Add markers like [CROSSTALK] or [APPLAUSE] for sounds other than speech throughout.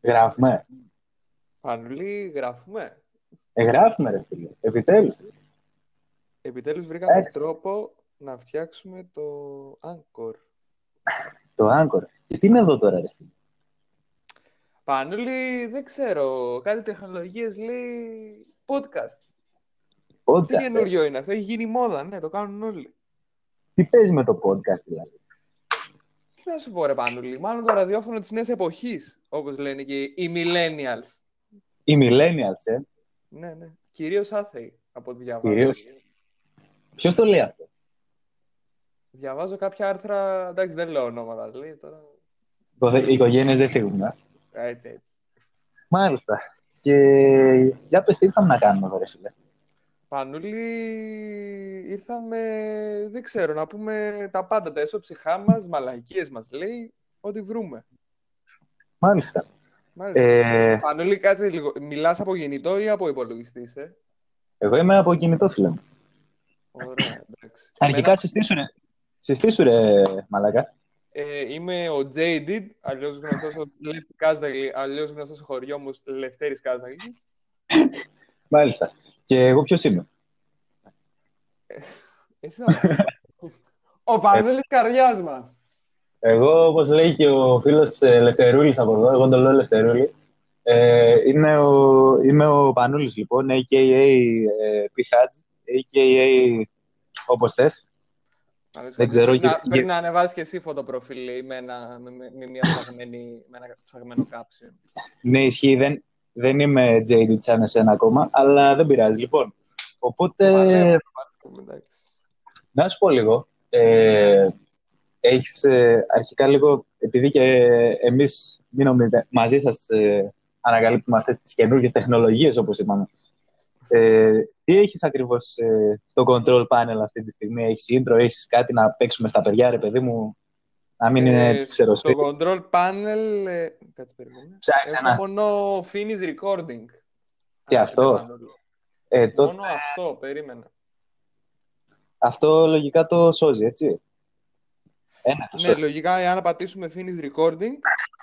Γράφουμε. Πανουλή, γράφουμε. Ε, γράφουμε, ρε φίλε. Επιτέλους. Επιτέλους βρήκαμε Εντάξει. τρόπο να φτιάξουμε το Anchor. Το Anchor. Και τι είναι εδώ τώρα, ρε φίλε; Πανούλη, δεν ξέρω. Κάτι τεχνολογίες λέει podcast. Podcast. Τι καινούριο είναι αυτό; Έχει γίνει μόδα, ναι, το κάνουν όλοι. Τι παίζει με το podcast, δηλαδή; Τι να σου πω, ρε Πανούλη. Μάλλον το ραδιόφωνο της νέας εποχής, όπως λένε και οι millennials. Οι millennials, ε. Ναι, ναι. Κυρίως άθεοι, από ό,τι διαβάζω. Κυρίως. Ποιος το λέει αυτό; Διαβάζω κάποια άρθρα, εντάξει δεν λέω ονόματα, λέει τώρα. Οι οικογένειες δεν φύγουν, ε. Έτσι, έτσι. Μάλιστα. Και για πες τι ήρθαμε να κάνουμε εδώ, ρε φίλε. Πανούλη, ήρθαμε, δεν ξέρω, να πούμε τα πάντα, τα έσωψυχά μας, μαλακίες μας λέει, ό,τι βρούμε. Μάλιστα. Μάλιστα. Ε, Πανούλη, κάτσε λίγο. Μιλάς από κινητό ή από υπολογιστής, ε; εγώ είμαι από κινητό, φίλε μου. Ωραία, εντάξει. [CLEARS THROAT] Αρχικά Εμένα, συστήσου, ρε. Συστήσου, ρε, μαλάκα. ε, είμαι ο Jaded, αλλιώς γνωστός ως Λεύτη Κάσδαγλη, αλλιώς γνωστός στο χωριό μου ως Λευτέρης Κάσδαγλης. [CLEARS THROAT] Μάλιστα. Και εγώ ποιος είμαι; Εσύ θα μου [LAUGHS] Ο Πανούλης καρδιάς μας. Εγώ, όπως λέει και ο φίλος ε, Λευτερούλης από εδώ, εγώ τον λέω Λευτερούλη, ε, είναι ο, είμαι ο Πανούλης, λοιπόν, a.k.a. Ε, P-Hatch, a.k.a. όπως θες. Δεν ξέρω, Πρέπει να, και- πρέπει να ανεβάσεις και εσύ φωτοπροφίλ λέει, με, ένα, με, με, με μια ψαγμένη, με ένα ψαγμένο κάψιο. Ναι, ισχύει, δεν, δεν είμαι jaded σαν εσένα ακόμα, αλλά δεν πειράζει. Λοιπόν, οπότε, Παλεύω, παλεύω, εντάξει. να σου πω λίγο, ε, έχεις ε, αρχικά λίγο, επειδή και εμείς μείνουμε μαζί σας ε, ανακαλύπτουμε αυτές τις καινούργιες τεχνολογίες, όπως είπαμε. Ε, τι έχεις ακριβώς ε, στο control panel αυτή τη στιγμή, έχεις intro, έχεις κάτι να παίξουμε στα παιδιά, ρε παιδί μου, να μην είναι Ε, έτσι ξέρω στο control panel, ε, κάτσε περίμενε. Ψάξε Έχω ένα. μόνο finish recording. Και Αν αυτό; έχετε Μανώλη. Ε, το, Μόνο αυτό, περίμενα. αυτό λογικά το σώζει, έτσι. Ένα το Ναι, σώζει. λογικά, εάν πατήσουμε finish recording,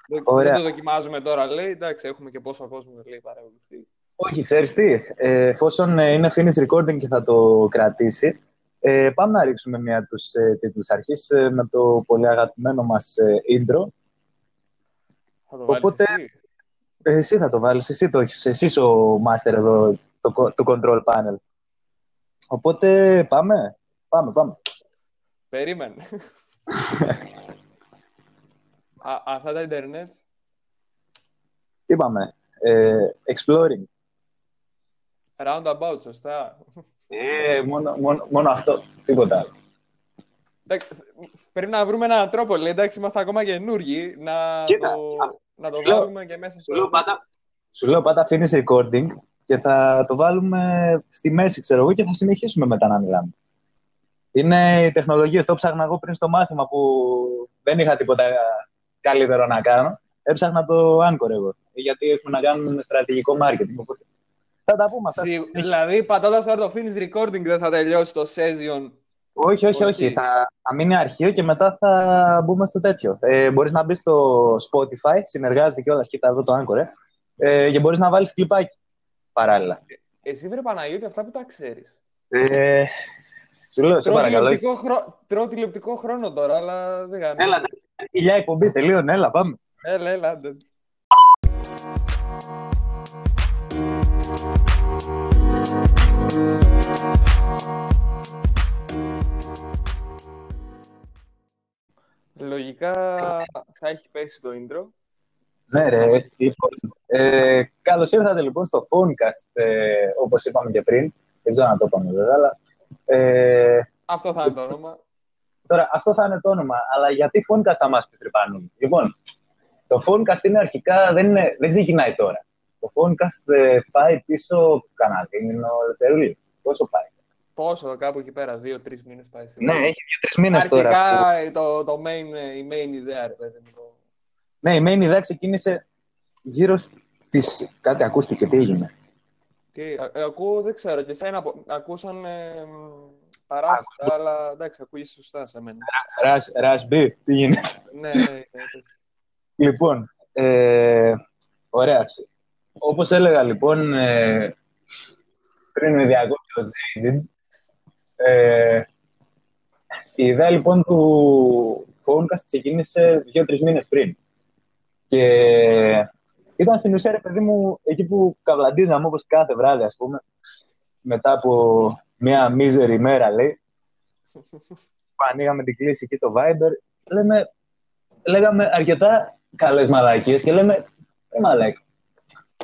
δεν- Ωραία. δεν το δοκιμάζουμε τώρα, λέει. Εντάξει, έχουμε και πόσο κόσμο λέει παρακολουθεί. Όχι, ξέρεις τι, ε, εφόσον ε, είναι finish recording και θα το κρατήσει, ε, πάμε να ρίξουμε μία τους ε, τίτλους αρχής ε, με το πολύ αγαπημένο μας ε, intro. Θα το βάλεις Οπότε- εσύ. Ε, εσύ θα το βάλεις, εσύ το έχεις, εσύ είσαι ο master εδώ το, co- του control panel. Οπότε πάμε, πάμε, πάμε. Περίμενε. [LAUGHS] Α, αυτά τα ίντερνετ. Τι πάμε, ε, exploring. Roundabout, σωστά. Ε, μόνο, μόνο, μόνο αυτό, τίποτα άλλο. Εντάξει, πρέπει να βρούμε έναν τρόπο, λέει. Εντάξει, είμαστε ακόμα καινούργοι. Να Κοίτα, το, να το λέω- βάλουμε και μέσα στο. Σου λέω πάντα, σου λέω πάντα finish recording και θα το βάλουμε στη μέση, ξέρω εγώ, και θα συνεχίσουμε μετά να μιλάμε. Είναι οι τεχνολογίες. Το ψάχνα εγώ πριν στο μάθημα που δεν είχα τίποτα καλύτερο να κάνω. Έψαχνα το Anchor εγώ. Γιατί έχουμε να κάνουμε με στρατηγικό marketing. Οπότε θα τα πούμε αυτά. στη Σι- συνέχεια. Δηλαδή, πατώντας τώρα το finish recording, δεν θα τελειώσει το session. Όχι, όχι, όχι. Όχι. Θα, θα μείνει αρχείο και μετά θα μπούμε στο τέτοιο. Ε, μπορείς να μπεις στο Spotify, συνεργάζεται κιόλας, κοίτα εδώ το Anchor, ε, ε, και μπορείς να βάλεις κλιπάκι παράλληλα. Εσύ, βρε Παναγιώτη, αυτά που τα ξέρεις. Ε, σου λέω, σε Τρώω παρακαλώ. έχεις- τηλεοπτικό, χρό... τρώω τηλεοπτικό χρόνο τώρα, αλλά δεν κάνω. Έλα, ηλιά εκπομπή, τελείωνε, έλα, πάμε. Έλα, έλα, άντε. Λογικά θα έχει πέσει το intro. Ναι, ρε. Λοιπόν, ε, καλώς ήρθατε λοιπόν στο Phonecast, ε, όπως είπαμε και πριν. Δεν ξέρω να το είπαμε βέβαια, αλλά... Ε, Αυτό θα είναι το όνομα. Τώρα, αυτό θα είναι το όνομα, αλλά γιατί Phonecast θα μας πει τρυπάνουν; Λοιπόν, το Phonecast είναι αρχικά, δεν, είναι, δεν ξεκινάει τώρα. Το Phonecast ε, πάει πίσω κανένα δίμηνο, ελευθερούλη. Πόσο πάει; Πόσο, κάπου εκεί πέρα, δύο-τρει μήνες πάει. Ναι, έχει δύο-τρει μήνες τώρα. Αρχικά ε, το, το main, ε, η main ιδέα, ρε παιδί μου. το- Ναι, η main ιδέα ξεκίνησε γύρω στις... Κάτι ακούστηκε, τι έγινε; Τι, α- ε, ακούω, δεν ξέρω, και εσένα απο- ακούσαν ε, μ, παράσιτα, αλλά εντάξει, ακούγεις σωστά σε μένα. Ρας, ρας μπι, τι γίνεται; ναι, ναι, ναι, ναι. Λοιπόν, ε, Ωραία. Όπως έλεγα λοιπόν ε, πριν με διακόψει ο Jaded, ε, η ιδέα λοιπόν του Phonecast ξεκίνησε δύο-τρεις μήνες πριν. Και ήταν στην ουσία, ρε παιδί μου, εκεί που καβλαντίζαμε όπως κάθε βράδυ, ας πούμε, μετά από μια μίζερη μέρα, λέει, [LAUGHS] που ανοίγαμε την κλίση εκεί στο Viber, λέμε, λέγαμε αρκετά καλές μαλακίες και λέμε, ε, μαλακ,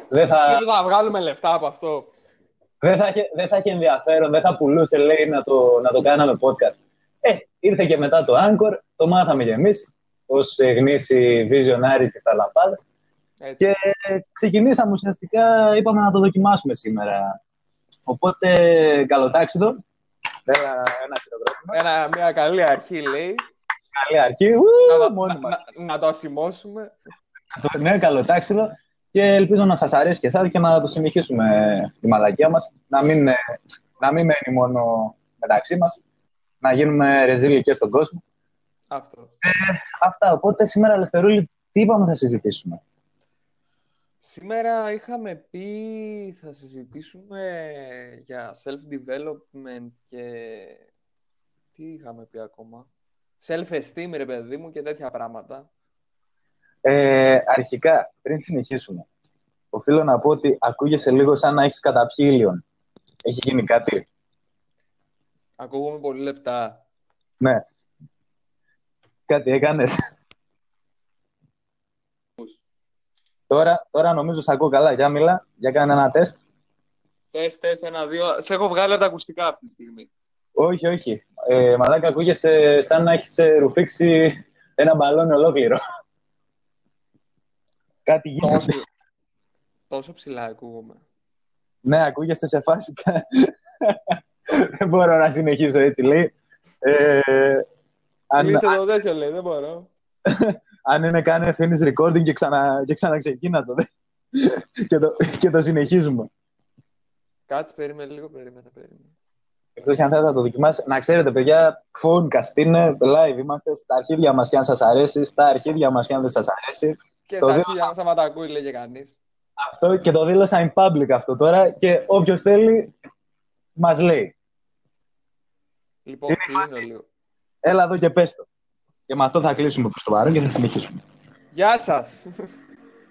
δεν θα... Δεν θα βγάλουμε λεφτά από αυτό. Δεν θα, είχε, δεν θα είχε ενδιαφέρον, δεν θα πουλούσε, λέει, να το, να το κάναμε podcast. Ε, ήρθε και μετά το Anchor, το μάθαμε κι εμείς, ως γνήσιοι visionaries και στα λαπάδες. Και ξεκινήσαμε ουσιαστικά, είπαμε να το δοκιμάσουμε σήμερα. Οπότε, καλό τάξιδο. Ένα, ένα Ένα, μια καλή αρχή, λέει. Καλή αρχή. Ου, να, να, να, να, το ασημώσουμε. Ναι, καλό τάξιδο. Και ελπίζω να σας αρέσει και εσάς και να το συνεχίσουμε τη μαλακία μας. Να μην, να μην μένει μόνο μεταξύ μας. Να γίνουμε ρεζίλοι και στον κόσμο. Αυτό. Ε, αυτά. Οπότε σήμερα, Ελευθερούλη, τι είπαμε θα συζητήσουμε; Σήμερα είχαμε πει θα συζητήσουμε για self-development και τι είχαμε πει ακόμα. Self-esteem, ρε παιδί μου, και τέτοια πράγματα. Ε, αρχικά, πριν συνεχίσουμε, οφείλω να πω ότι ακούγεσαι λίγο σαν να έχεις καταπιεί ήλιον. Έχει γίνει κάτι; Ακούγομαι πολύ λεπτά. Ναι. Κάτι έκανες; Τώρα, τώρα νομίζω σε ακούω καλά. Για μιλά, για κάνε ένα τεστ. Τεστ, τεστ, ένα, δύο. Σε έχω βγάλει τα ακουστικά αυτή τη στιγμή. Όχι, όχι. Ε, μαλάκα, ακούγεσαι σαν να έχεις ε, ρουφήξει ένα μπαλόνι ολόκληρο. Κάτι γίνεται. Τόσο, τόσο ψηλά ακούγομαι. Ναι, ακούγεσαι σε φάση. [LAUGHS] δεν μπορώ να συνεχίσω έτσι, λέει. Ε, αν... Κλείστε το τέτοιο, λέει, δεν μπορώ. [LAUGHS] αν είναι κάνει αφήνει recording και, ξανα, και ξαναξεκίνα το, [LAUGHS] και το. και το συνεχίζουμε. Κάτσε, περίμενε λίγο, περίμενε, περίμενε. Εκτός και αν θέλετε να το δοκιμάσει, να ξέρετε, παιδιά, Phonecast είναι live. Είμαστε στα αρχίδια μας και αν σας αρέσει, στα αρχίδια μας και αν δεν σας αρέσει. Και το στα αρχίδια μας, άμα τα ακούει, λέγε κανείς. Αυτό και το δήλωσα in public αυτό τώρα και όποιος θέλει, μας λέει. Λοιπόν, κλείνω λίγο. Έλα εδώ και πες το. Και με αυτό θα κλείσουμε προς το παρόν και θα συνεχίσουμε. Γεια σας.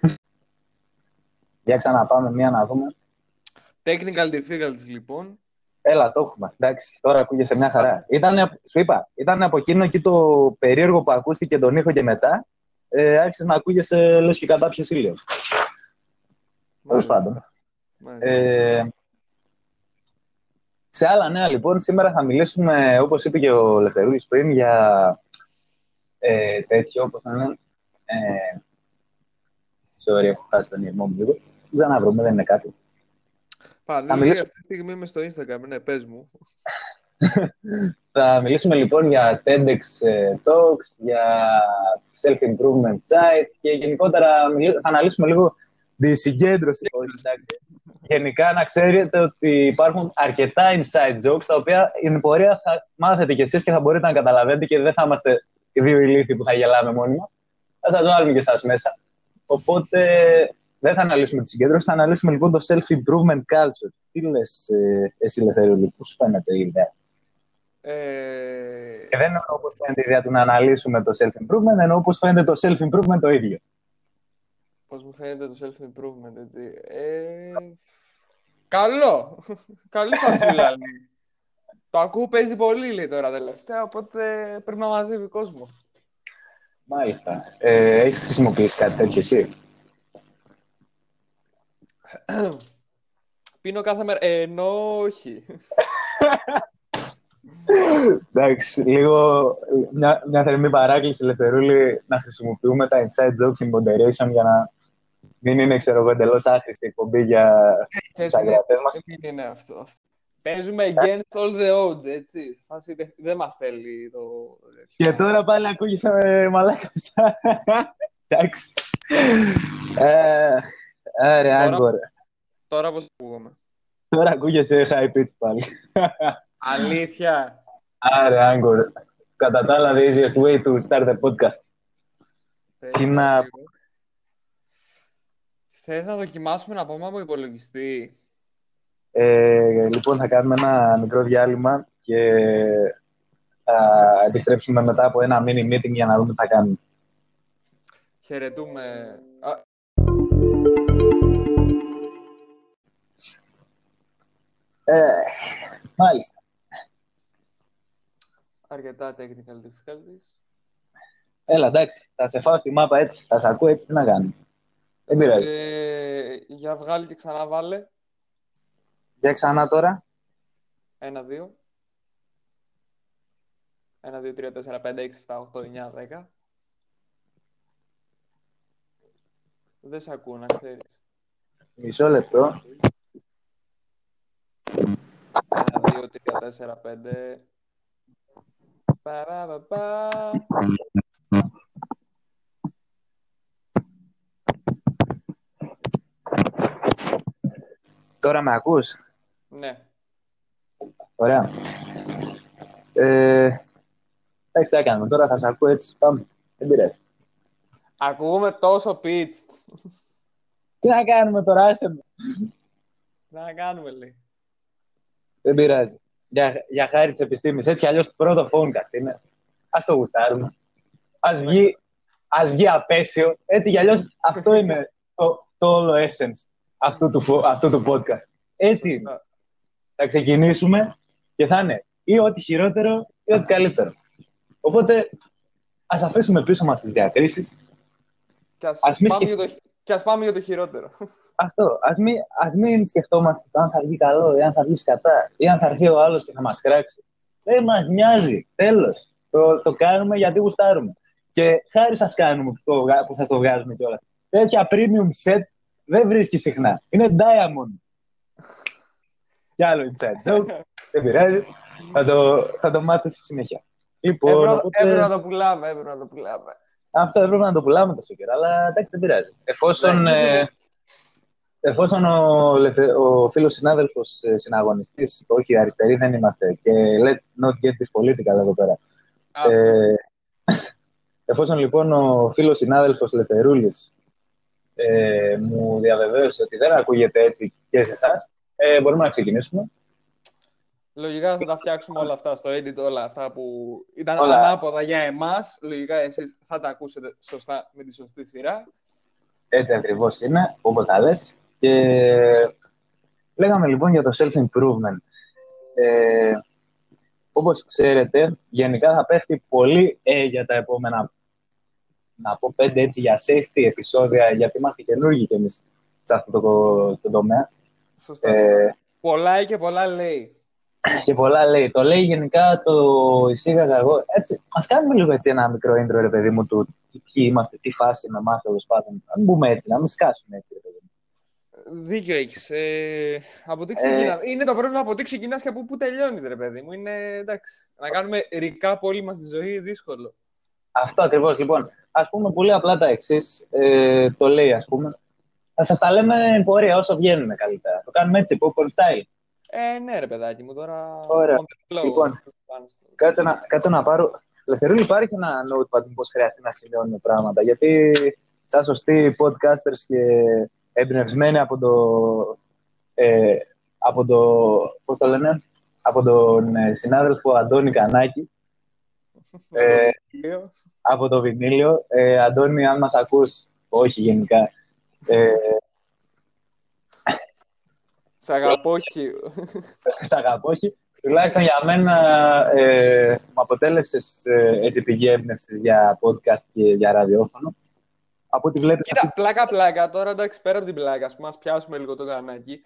[LAUGHS] Για ξαναπάμε μία να δούμε. Technical difficulties, λοιπόν. Έλα, το έχουμε. Εντάξει, τώρα ακούγεσαι μια χαρά. Ήταν, σου είπα, ήταν από εκείνο εκεί το περίεργο που ακούστηκε τον ήχο και μετά. Ε, άρχισες να ακούγεσαι λες και κατά ποιος ήλιος. Τέλος πάντων. Ε, σε άλλα νέα, λοιπόν, σήμερα θα μιλήσουμε, όπως είπε και ο Λευτερούλης πριν, για ε, τέτοιο, όπως θα είναι. Ε, sorry, έχω χάσει τον ήρμό μου λίγο. Δεν να βρούμε, δεν είναι κάτι. Πάλι, μιλήσω... αυτή τη στιγμή είμαι στο Instagram, ναι, πες μου. Θα μιλήσουμε λοιπόν για TEDx ε, Talks, για self-improvement sites και γενικότερα θα αναλύσουμε λίγο τη συγκέντρωση. Γενικά να ξέρετε ότι υπάρχουν αρκετά inside jokes τα οποία in πορεία θα μάθετε κι εσείς και θα μπορείτε να καταλαβαίνετε και δεν θα είμαστε οι δύο ηλίθιοι που θα γελάμε μόνιμα. Θα σας βάλουμε και εσάς μέσα. Οπότε δεν θα αναλύσουμε τη συγκέντρωση, θα αναλύσουμε λοιπόν το self-improvement culture. Τι λες, ε, εσύ, Λευθερούλη, πώς σου φαίνεται η ιδέα; Ε... Και δεν εννοώ πώ φαίνεται η ιδέα του να αναλύσουμε το self-improvement, εννοώ πώ φαίνεται το self-improvement το ίδιο. Πώς μου φαίνεται το self-improvement, έτσι. Ε... Καλό! [LAUGHS] Καλή φασούλα. Το ακούω παίζει πολύ λέει τώρα τελευταία, οπότε πρέπει να μαζεύει κόσμο. Μάλιστα. Ε, έχεις χρησιμοποιήσει κάτι τέτοιο εσύ; [CLEARS THROAT] Πίνω κάθε μέρα. Ε, ενώ όχι. [LAUGHS] Εντάξει, λίγο μια, μια θερμή παράκληση, Ελευθερούλη, να χρησιμοποιούμε τα inside jokes in moderation για να μην είναι, ξέρω εγώ, εντελώς άχρηστη εκπομπή για ε, τους αγρατές μας. Δεν είναι αυτό. Παίζουμε against all the odds, έτσι. Δεν μας θέλει το... Και τώρα πάλι ακούγεσαι με μαλάκας. Εντάξει. Άρα, άγκορ. Τώρα πώς ακούγομαι. Τώρα ακούγεσαι high pitch πάλι. Αλήθεια. Άρα, άγκορ. Κατά τα άλλα, the easiest way to start the podcast. Τι να... Θες να δοκιμάσουμε να πούμε από υπολογιστή; Ε, λοιπόν, θα κάνουμε ένα μικρό διάλειμμα και θα επιστρέψουμε μετά από ένα mini meeting για να δούμε τι θα κάνουμε. Χαιρετούμε. Α, Ε, μάλιστα αρκετά technical difficulties. Έλα, εντάξει, θα σε φάω στη μάπα έτσι, θα σε ακούω έτσι, τι να κάνει. Δεν πειράζει. Ε, για βγάλει και ξανά βάλε. Για ξανά τώρα. Ένα, δύο. 1, 2, 3, 4, 5, 6, 7, 8, 9, 10. Δεν σε ακούω, να ξέρεις. Μισό λεπτό. 1, 2, 3, 4, 5, Τώρα με ακούς; Ναι. Ωραία. Ε, εντάξει, τι θα κάνουμε. Τώρα θα σε ακούω έτσι. Πάμε. Δεν πειράζει. Ακούγουμε τόσο pitch. Τι να κάνουμε τώρα, άσε με. Να κάνουμε, λέει. Δεν πειράζει. Για, για χάρη της επιστήμης. Έτσι κι αλλιώς το πρώτο phonecast είναι. Α το γουστάρουμε. Α βγει, ας βγει απέσιο. Έτσι κι αλλιώς αυτό είναι το, το όλο essence αυτού του, φο- αυτού του podcast. Έτσι είναι. Θα ξεκινήσουμε και θα είναι ή ό,τι χειρότερο ή ό,τι καλύτερο. Οπότε ας αφήσουμε πίσω μας τις διακρίσει. Και ας, Ας μη πάμε, σκεφ- για το, και ας πάμε για το χειρότερο. Αυτό. Α μην, ας μην σκεφτόμαστε το αν θα βγει καλό ή αν θα βγει σκατά ή αν θα έρθει ο άλλος και θα μας κράξει. Δεν μας νοιάζει. Τέλος. Το, το κάνουμε γιατί γουστάρουμε. Και χάρη σας κάνουμε που, το, βγα- που σας το βγάζουμε κιόλας. Τέτοια premium set δεν βρίσκει συχνά. Είναι diamond. Κι άλλο inside joke. δεν πειράζει. Θα το, θα το μάθετε στη συνέχεια. Λοιπόν, Έπρεπε, οπότε- έπρεπε να το πουλάμε, έπρεπε να το πουλάμε. αυτό έπρεπε να το πουλάμε τόσο καιρό, αλλά εντάξει δεν πειράζει. Εφόσον, Εντάξει, δεν ε, εφόσον ο, λευθε- ο φίλος συνάδελφος ε, συναγωνιστής, όχι αριστεροί δεν είμαστε και let's not get this political εδώ πέρα. Αυτό. Ε, εφόσον λοιπόν ο φίλος συνάδελφος Λευτερούλης ε, μου διαβεβαίωσε ότι δεν ακούγεται έτσι και σε εσάς, ε, μπορούμε να ξεκινήσουμε. Λογικά θα τα φτιάξουμε όλα αυτά στο edit, όλα αυτά που ήταν Όλα. ανάποδα για εμάς. Λογικά εσείς θα τα ακούσετε σωστά με τη σωστή σειρά. Έτσι ακριβώς είναι, όπως θα λες. Και λέγαμε λοιπόν για το self-improvement. Ε, όπως ξέρετε, γενικά θα πέφτει πολύ ε, για τα επόμενα, να πω πέντε έτσι, για safety επεισόδια, γιατί είμαστε καινούργοι κι εμείς σε αυτό το, το τομέα. Σωστά. Ε, Πολλά και πολλά λέει. και πολλά λέει. Το λέει γενικά, το εισήγαγα εγώ. Έτσι, ας κάνουμε λίγο έτσι ένα μικρό intro, ρε παιδί μου, του τι, τι είμαστε, τι φάση με εμάς, τέλος πάντων. Να μην μπούμε έτσι, να μην σκάσουμε έτσι, ρε παιδί μου. Δίκιο έχεις. Ε, από τι Ε. ξεκινάς. Είναι το πρόβλημα από τι ξεκινάς και από πού τελειώνεις, ρε παιδί μου. Είναι εντάξει. Να κάνουμε recap όλη μας τη ζωή δύσκολο. Αυτό ακριβώς. Λοιπόν, ας πούμε πολύ απλά τα εξής. Ε, το λέει, ας πούμε. Θα σας τα λέμε πορεία όσο βγαίνουν καλύτερα. Το κάνουμε έτσι, popcorn style. Ε, ναι, ρε παιδάκι μου, τώρα. Ωραία. on the flow. Λοιπόν. Πάνω στο- Κάτσε να, κάτσε να πάρω. Ελευθερούλη, υπάρχει ένα notepad πώς χρειαστεί να σημειώνουμε πράγματα. Γιατί, σαν σωστοί podcasters και εμπνευσμένοι από το. Ε, από το. Πώς το λένε, από τον ε, συνάδελφο Αντώνη Κανάκη, ε, Δύο. από το Βινίλιο. Ε, Αντώνη, αν μας ακούς, όχι γενικά, ε, Σ' αγαπώ, χι. Σ' αγαπώ, όχι. Τουλάχιστον για μένα ε, μου αποτέλεσες ε, έτσι πηγή έμπνευσης για podcast και για ραδιόφωνο. Από ό,τι βλέπεις Κοίτα, πλάκα-πλάκα, τώρα εντάξει, πέρα από την πλάκα, ας πούμε, ας πιάσουμε λίγο το κανάκι.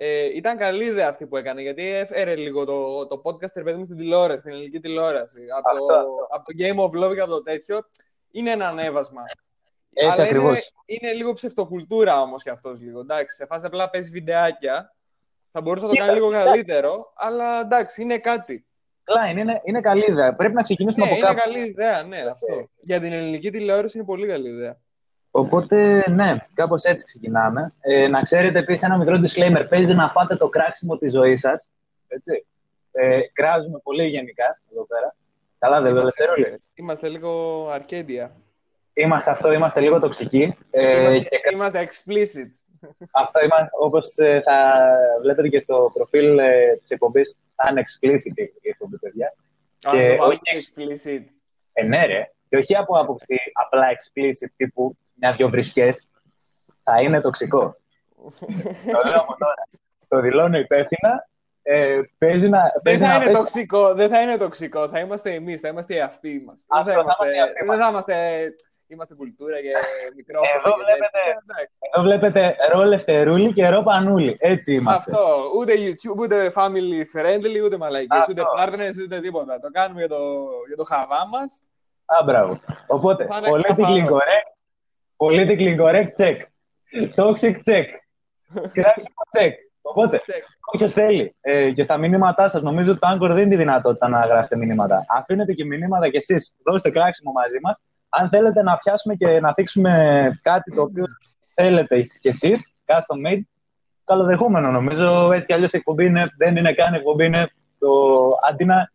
Ε, ήταν καλή ιδέα αυτή που έκανε, γιατί έφερε λίγο το, το podcast, ρε παιδί μου, στην τηλεόραση, στην ελληνική τηλεόραση. Από, Αυτό, το, αυτό. από το Game of Love και από το τέτοιο, είναι ένα ανέβασμα. Έτσι Αλλά ακριβώς. Είναι, είναι λίγο ψευτοκουλτούρα όμως κι αυτός λίγο, εντάξει. Σε φάση απλά παίζει βιντεάκια, θα μπορούσε να το κάνει λίγο καλύτερο, αλλά εντάξει, είναι κάτι. Klein, είναι, είναι καλή ιδέα. Πρέπει να ξεκινήσουμε Ναι, από είναι κάπου. καλή ιδέα, ναι, αυτό. Για την ελληνική τηλεόραση είναι πολύ καλή ιδέα. Οπότε, ναι, κάπως έτσι ξεκινάμε. Ε, να ξέρετε επίσης ένα μικρό disclaimer. Παίζει να φάτε το κράξιμο της ζωής σας. Έτσι. Ε, κράζουμε πολύ γενικά εδώ πέρα. Καλά, δεν το ελευθερούλη. Είμαστε λίγο αρκέντια. Είμαστε αυτό, είμαστε λίγο τοξικοί. Ε, Είμαστε, και είμαστε explicit. αυτό είμαστε, όπως ε, θα βλέπετε και στο προφίλ ε, της εκπομπής, θα είναι explicit η η εκπομπή, παιδιά. Αν Και το βάλουμε όχι- explicit. Ε, ναι, ρε. Και όχι από άποψη απλά explicit τύπου μια-δυο βρισκές. Θα είναι τοξικό. [LAUGHS] το λέω από τώρα. Το δηλώνω υπεύθυνα. Ε, παίζει να, Δεν παίζει θα να είναι πέσει- τοξικό, δεν θα είναι τοξικό. Θα είμαστε εμείς, θα είμαστε οι αυτοί μας. Δεν Αυτό, θα θα είμαστε. είμαστε οι αυτοί μας. Δεν θα είμαστε. Είμαστε κουλτούρα και μικρόφωνο. Εδώ και βλέπετε- τέτοια. Εντάξει. Εδώ βλέπετε ρο Λευτερούλη και ρο Πανούλη. Έτσι είμαστε. Αυτό. Ούτε YouTube, ούτε family friendly, ούτε μαλαϊκές, Αυτό. ούτε partners, ούτε τίποτα. Το κάνουμε για το, για το χαβά μας. Α, μπράβο. Οπότε, Θα είναι politically καθαρό. correct, politically correct check. Toxic check. [LAUGHS] Κράξιμο check. Οπότε, όποιο θέλει ε, και στα μηνύματά σας, νομίζω ότι το Anchor δίνει τη δυνατότητα να γράφετε μηνύματα. Αφήνετε και μηνύματα κι εσείς, δώστε κράξιμο μαζί μας. Αν θέλετε να πιάσουμε και να θίξουμε κάτι το οποίο θέλετε κι εσείς, custom made, καλοδεχούμενο νομίζω. Έτσι κι αλλιώς η εκπομπή είναι, δεν είναι καν εκπομπή, είναι το, αντί να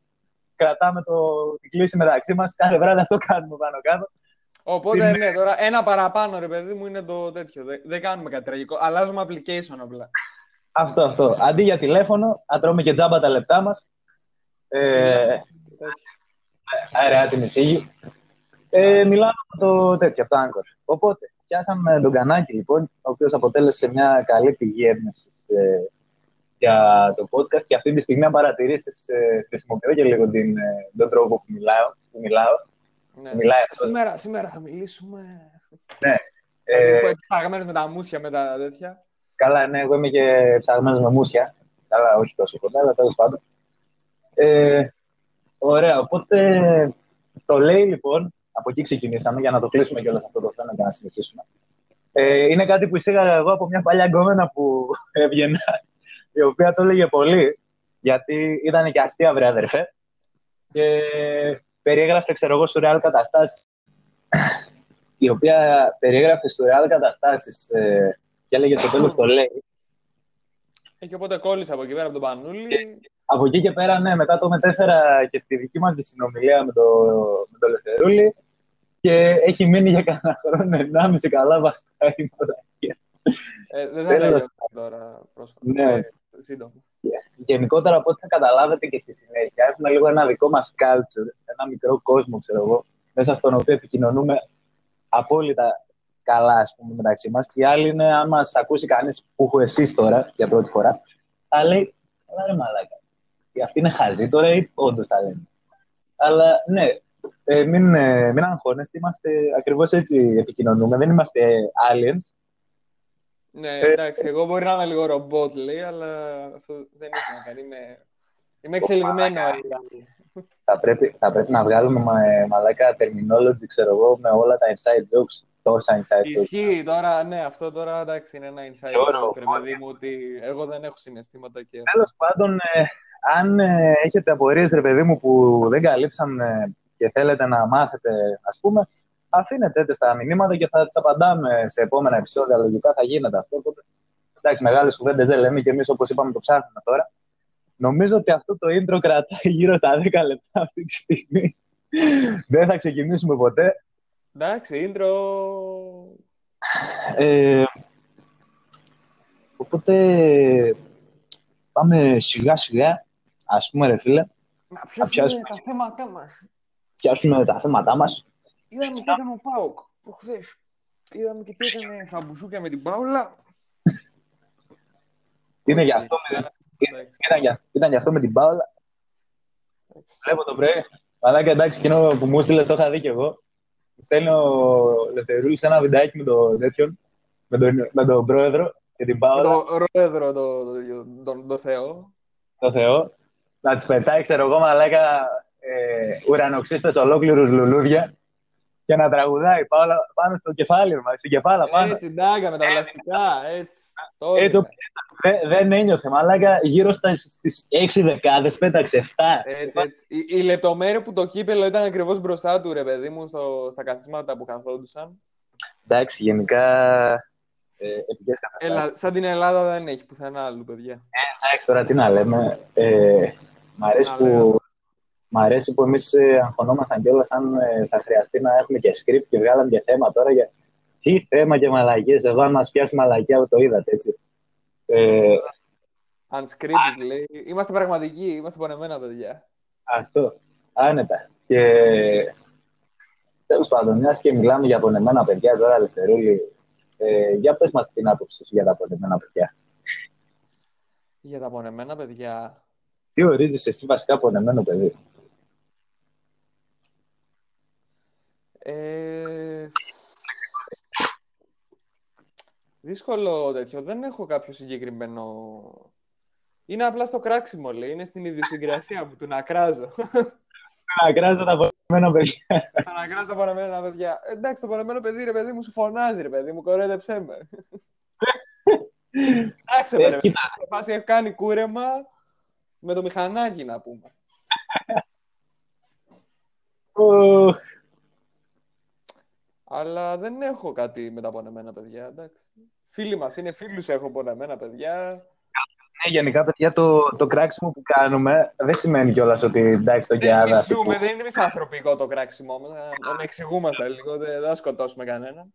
κρατάμε το, την κλίση μεταξύ μας, κάθε βράδυ αυτό κάνουμε πάνω κάτω. Οπότε, Είναι- ναι, τώρα ένα παραπάνω, ρε παιδί μου, είναι το τέτοιο. Δεν, δεν κάνουμε κάτι τραγικό. Αλλάζουμε application απλά. Αυτό, αυτό. Αντί για τηλέφωνο, να τρώμε και τζάμπα τα λεπτά μας. Ε, Τέτοιο. αερά την εισήγη. Ε, μιλάμε από το τέτοιο, από το Anchor. Οπότε, πιάσαμε τον Κανάκη, λοιπόν, ο οποίος αποτέλεσε μια καλή πηγή έμπνευση ε, για το podcast και αυτή τη στιγμή, αν παρατηρήσεις, ε, χρησιμοποιώ και λίγο την, ε, τον τρόπο που μιλάω. Που μιλάω. Ναι. Μιλάει αυτός. Σήμερα, σήμερα θα μιλήσουμε. Ναι. Ε... Ε, Παγμένος με τα μουσια, με τα τέτοια. Καλά, ναι, εγώ είμαι και ψαγμένος με μουσια. Καλά, όχι τόσο κοντά, αλλά τέλος πάντων. Ε, ωραία, οπότε το λέει λοιπόν, από εκεί ξεκινήσαμε για να το κλείσουμε και όλος αυτό το θέμα και να συνεχίσουμε. Ε, είναι κάτι που εισήγαγα εγώ από μια παλιά γκόμενα που [LAUGHS] έβγαινα, η οποία το έλεγε πολύ, γιατί ήταν και αστεία, βρε αδερφέ. Και περιέγραφε, ξέρω εγώ, σουρεάλ καταστάσεις. η οποία περιέγραφε σουρεάλ καταστάσεις ε, και έλεγε στο τέλος το λέει. Ε, και οπότε κόλλησα από εκεί πέρα από τον Πανούλη. Από εκεί και πέρα, ναι, μετά το μετέφερα και στη δική μας τη συνομιλία με το, με το Λευτερούλη και έχει μείνει για κανένα χρόνο, ενάμιση καλά βαστά η μαλακία. Ε, δεν θα Τέλος. λέγαμε τώρα πρόσφατα. Ναι. Ε, σύντομα. Γενικότερα, από ό,τι θα καταλάβετε και στη συνέχεια, έχουμε λίγο ένα δικό μας culture, ένα μικρό κόσμο, ξέρω εγώ, μέσα στον οποίο επικοινωνούμε απόλυτα καλά, ας πούμε, μεταξύ μας. Και οι άλλοι είναι, αν μας ακούσει κανείς που έχω εσείς τώρα, για πρώτη φορά, θα λέει, καλά ρε μαλάκα, και αυτή είναι χαζή τώρα ή όντως τα λένε. Αλλά ναι, ε, μην, ε, μην αγχώνεστε, είμαστε ακριβώς έτσι επικοινωνούμε, δεν είμαστε aliens. Ναι, Ε, εντάξει, εγώ μπορεί να είμαι λίγο ρομπότ, λέει, αλλά αυτό δεν έχει να κάνει. Είμαι, είμαι εξελιγμένο. Θα πρέπει, θα πρέπει να βγάλουμε μα, ε, μαλάκα terminology, ξέρω εγώ, με όλα τα inside jokes, τόσα inside jokes. Ισχύει τώρα, ναι, αυτό τώρα εντάξει είναι ένα inside Και όρο, joke, ρε παιδί μου, ότι εγώ δεν έχω συναισθήματα και. Τέλος πάντων, ε, αν ε, έχετε απορίες, ρε παιδί μου, που δεν καλύψαμε και θέλετε να μάθετε, ας πούμε, αφήνετε τε στα μηνύματα και θα τις απαντάμε σε επόμενα επεισόδια. Λογικά θα γίνεται αυτό. Οπότε, εντάξει, μεγάλες κουβέντες δεν λέμε και εμείς, όπως είπαμε, το ψάχνουμε τώρα. Νομίζω ότι αυτό το intro κρατάει γύρω στα 10 λεπτά αυτή τη στιγμή. δεν θα ξεκινήσουμε ποτέ. Εντάξει, intro. Ε, οπότε πάμε σιγά σιγά, ας πούμε ρε φίλε, Να πιάσουμε πιάσουμε τα θέματά μας. πιάσουμε τα θέματά μας. Είδαμε τι έκανε ο Πάοκ προχθές. Είδαμε και τι έκανε στα μπουσούκια με την Πάουλα. Είναι γι' αυτό, με- Εντάξει, ήταν, για, ήταν γι' αυτό με την Πάολα. εντάξει. Βλέπω το πρωί. Μαλάκα εντάξει, εκείνο που μου στείλες το είχα δει κι εγώ. Μου στέλνει ο Λευτερούλης ένα βιντεάκι με τον τέτοιον, με τον, με τον πρόεδρο και την Με Πάολα, τον πρόεδρο, τον το, το Θεό. το Θεό. Να τις πετάει, ξέρω εγώ, μαλάκα, ε, ουρανοξύστες ολόκληρους λουλούδια και να τραγουδάει η Πάολα πάνω στο κεφάλι μας, στην κεφάλα πάνω. Έτσι, ντάγκα με τα πλαστικά, έτσι. Το Έτσι, έδινε. Δε- δεν ένιωθε, μαλάκα, γύρω στα, στις 6 δεκάδες πέταξε 7. Έτσι, έτσι. Η, η λεπτομέρεια που το κύπελο ήταν ακριβώς μπροστά του, ρε παιδί μου, στο, στα καθίσματα που καθόντουσαν. Εντάξει, γενικά ε, επικές καταστάσεις. Έλα, σαν την Ελλάδα δεν έχει πουθενά άλλου, παιδιά. Εντάξει, τώρα τι να λέμε. Ε, μ' αρέσει Να που, λέγαμε. Μ' αρέσει που εμείς αγχωνόμασταν κιόλας αν ε, θα χρειαστεί να έχουμε και script και βγάλαμε και θέμα τώρα. Για... Τι θέμα και μαλακίες. Εδώ, αν μας πιάσει μαλακία, το είδατε έτσι. Ε, Unscripted, λέει. Είμαστε πραγματικοί, είμαστε πονεμένα παιδιά. Αυτό. Άνετα. Και τέλος πάντων, μιας και μιλάμε για πονεμένα παιδιά τώρα, Ελευθερούλη, ε, για πες μας την άποψη σου για τα πονεμένα παιδιά. Για τα πονεμένα παιδιά. Τι ορίζεις εσύ βασικά πονεμένο παιδί; Ε... Δύσκολο τέτοιο. Δεν έχω κάποιο συγκεκριμένο είναι απλά στο κράξιμο, λέει. Είναι στην ιδιοσυγκρασία μου, του να κράζω. Να κράζω τα πονεμένα παιδιά. Να κράζω τα πονεμένα παιδιά. Εντάξει, το πονεμένο παιδί, ρε παιδί μου, σου φωνάζει, ρε παιδί μου, κορέδεψέ με. Εντάξει, ρε παιδί μου. έχει κάνει κούρεμα με το μηχανάκι, να πούμε. Αλλά δεν έχω κάτι με τα πονεμένα παιδιά, εντάξει. Φίλοι μας είναι φίλους, έχω πονεμένα παιδιά. Ναι, γενικά, παιδιά, το, το κράξιμο που κάνουμε δεν σημαίνει κιόλας ότι εντάξει το γκιάδα. Δεν τύπου... δεν είναι μισανθρωπικό το κράξιμό μας. Να εξηγούμαστε λίγο, δεν θα σκοτώσουμε κανέναν.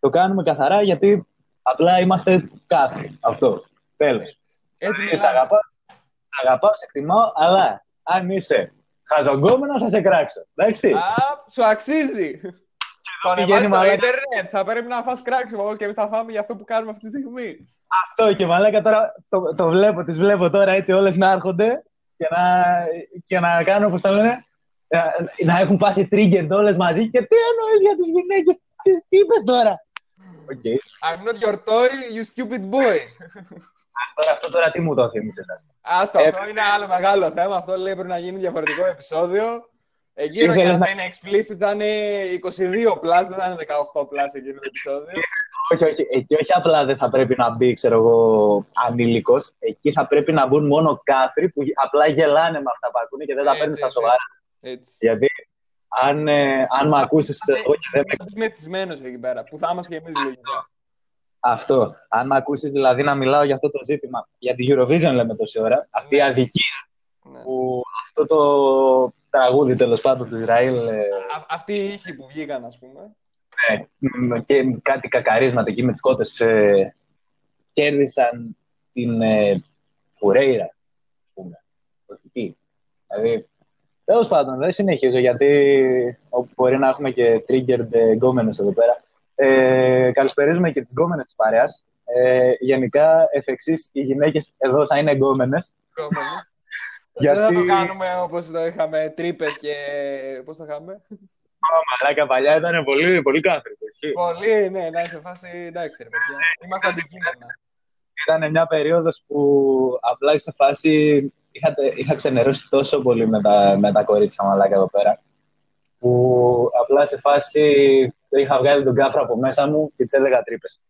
Το κάνουμε καθαρά γιατί απλά είμαστε κάθε. Αυτό. Τέλος. Έτσι μιλάμε. Αγαπάω, αγαπάω, σε εκτιμάω, αλλά αν είσαι χαζογκόμενος θα σε κράξω. Εντάξει. Α, σου αξίζει. Το ανεβάζει στο ίντερνετ. Θα πρέπει να φας κράξιμο όπως και εμείς θα φάμε για αυτό που κάνουμε αυτή τη στιγμή. Αυτό και μαλάκα τώρα το, το βλέπω, τις βλέπω τώρα έτσι όλες να έρχονται και να, και να κάνω, όπως τα λένε, να έχουν πάθει trigger όλες μαζί και τι εννοείς για τις γυναίκες, τι, τι είπες τώρα; Okay. I'm not your toy, you stupid boy. Αυτό, αυτό τώρα τι μου το θυμίσαι εσάς. Άστο, ε, αυτό είναι άλλο μεγάλο θέμα. Αυτό λέει πρέπει να γίνει διαφορετικό επεισόδιο. Εκείνο και να είναι explicit ήταν 22 plus, δεν ήταν 18 plus εκείνο το επεισόδιο. Όχι, όχι. Εκεί όχι απλά δεν θα πρέπει να μπει, ξέρω εγώ, ανήλικος. Εκεί θα πρέπει να μπουν μόνο κάφροι που απλά γελάνε με αυτά που ακούνε και δεν τα παίρνουν στα σοβαρά. Έτσι. Γιατί αν, ε, αν με ακούσεις, ξέρω εγώ και δεν με. Είσαι μετισμένο εκεί πέρα, που θα είμαστε κι εμείς λογικά. Αυτό. Αν με ακούσεις δηλαδή να μιλάω για αυτό το ζήτημα, για την Eurovision λέμε τόση ώρα, αυτή η ναι. αδικία ναι. που αυτό το τραγούδι τέλος πάντων του Ισραήλ. Ε... Αυτοί οι ήχοι που βγήκαν, ας πούμε. Ναι, και κάτι κακαρίσματα εκεί με τις κότες ε, κέρδισαν την ε, Φουρέιρα, ας πούμε. Τι. Δηλαδή, τέλος πάντων, δεν συνεχίζω γιατί μπορεί να έχουμε και triggered γκόμενες εδώ πέρα. Ε, καλησπερίζουμε και τις γκόμενες της παρέας. Ε, γενικά, εφ' εξής, οι γυναίκες εδώ θα είναι γκόμενες. Γιατί... Δεν θα το κάνουμε όπως το είχαμε τρύπες και πώς το είχαμε; Μαλάκα παλιά ήταν πολύ, πολύ κάθετο. Πολύ, ναι, να σε φάση, εντάξει ρε παιδιά. Είμαστε αντικείμενα. Ήταν μια περίοδος που απλά σε φάση είχα, είχα ξενερώσει τόσο πολύ με τα, με τα κορίτσια μαλάκα εδώ πέρα που απλά σε φάση είχα βγάλει τον κάφρα από μέσα μου και τις έλεγα τρύπες.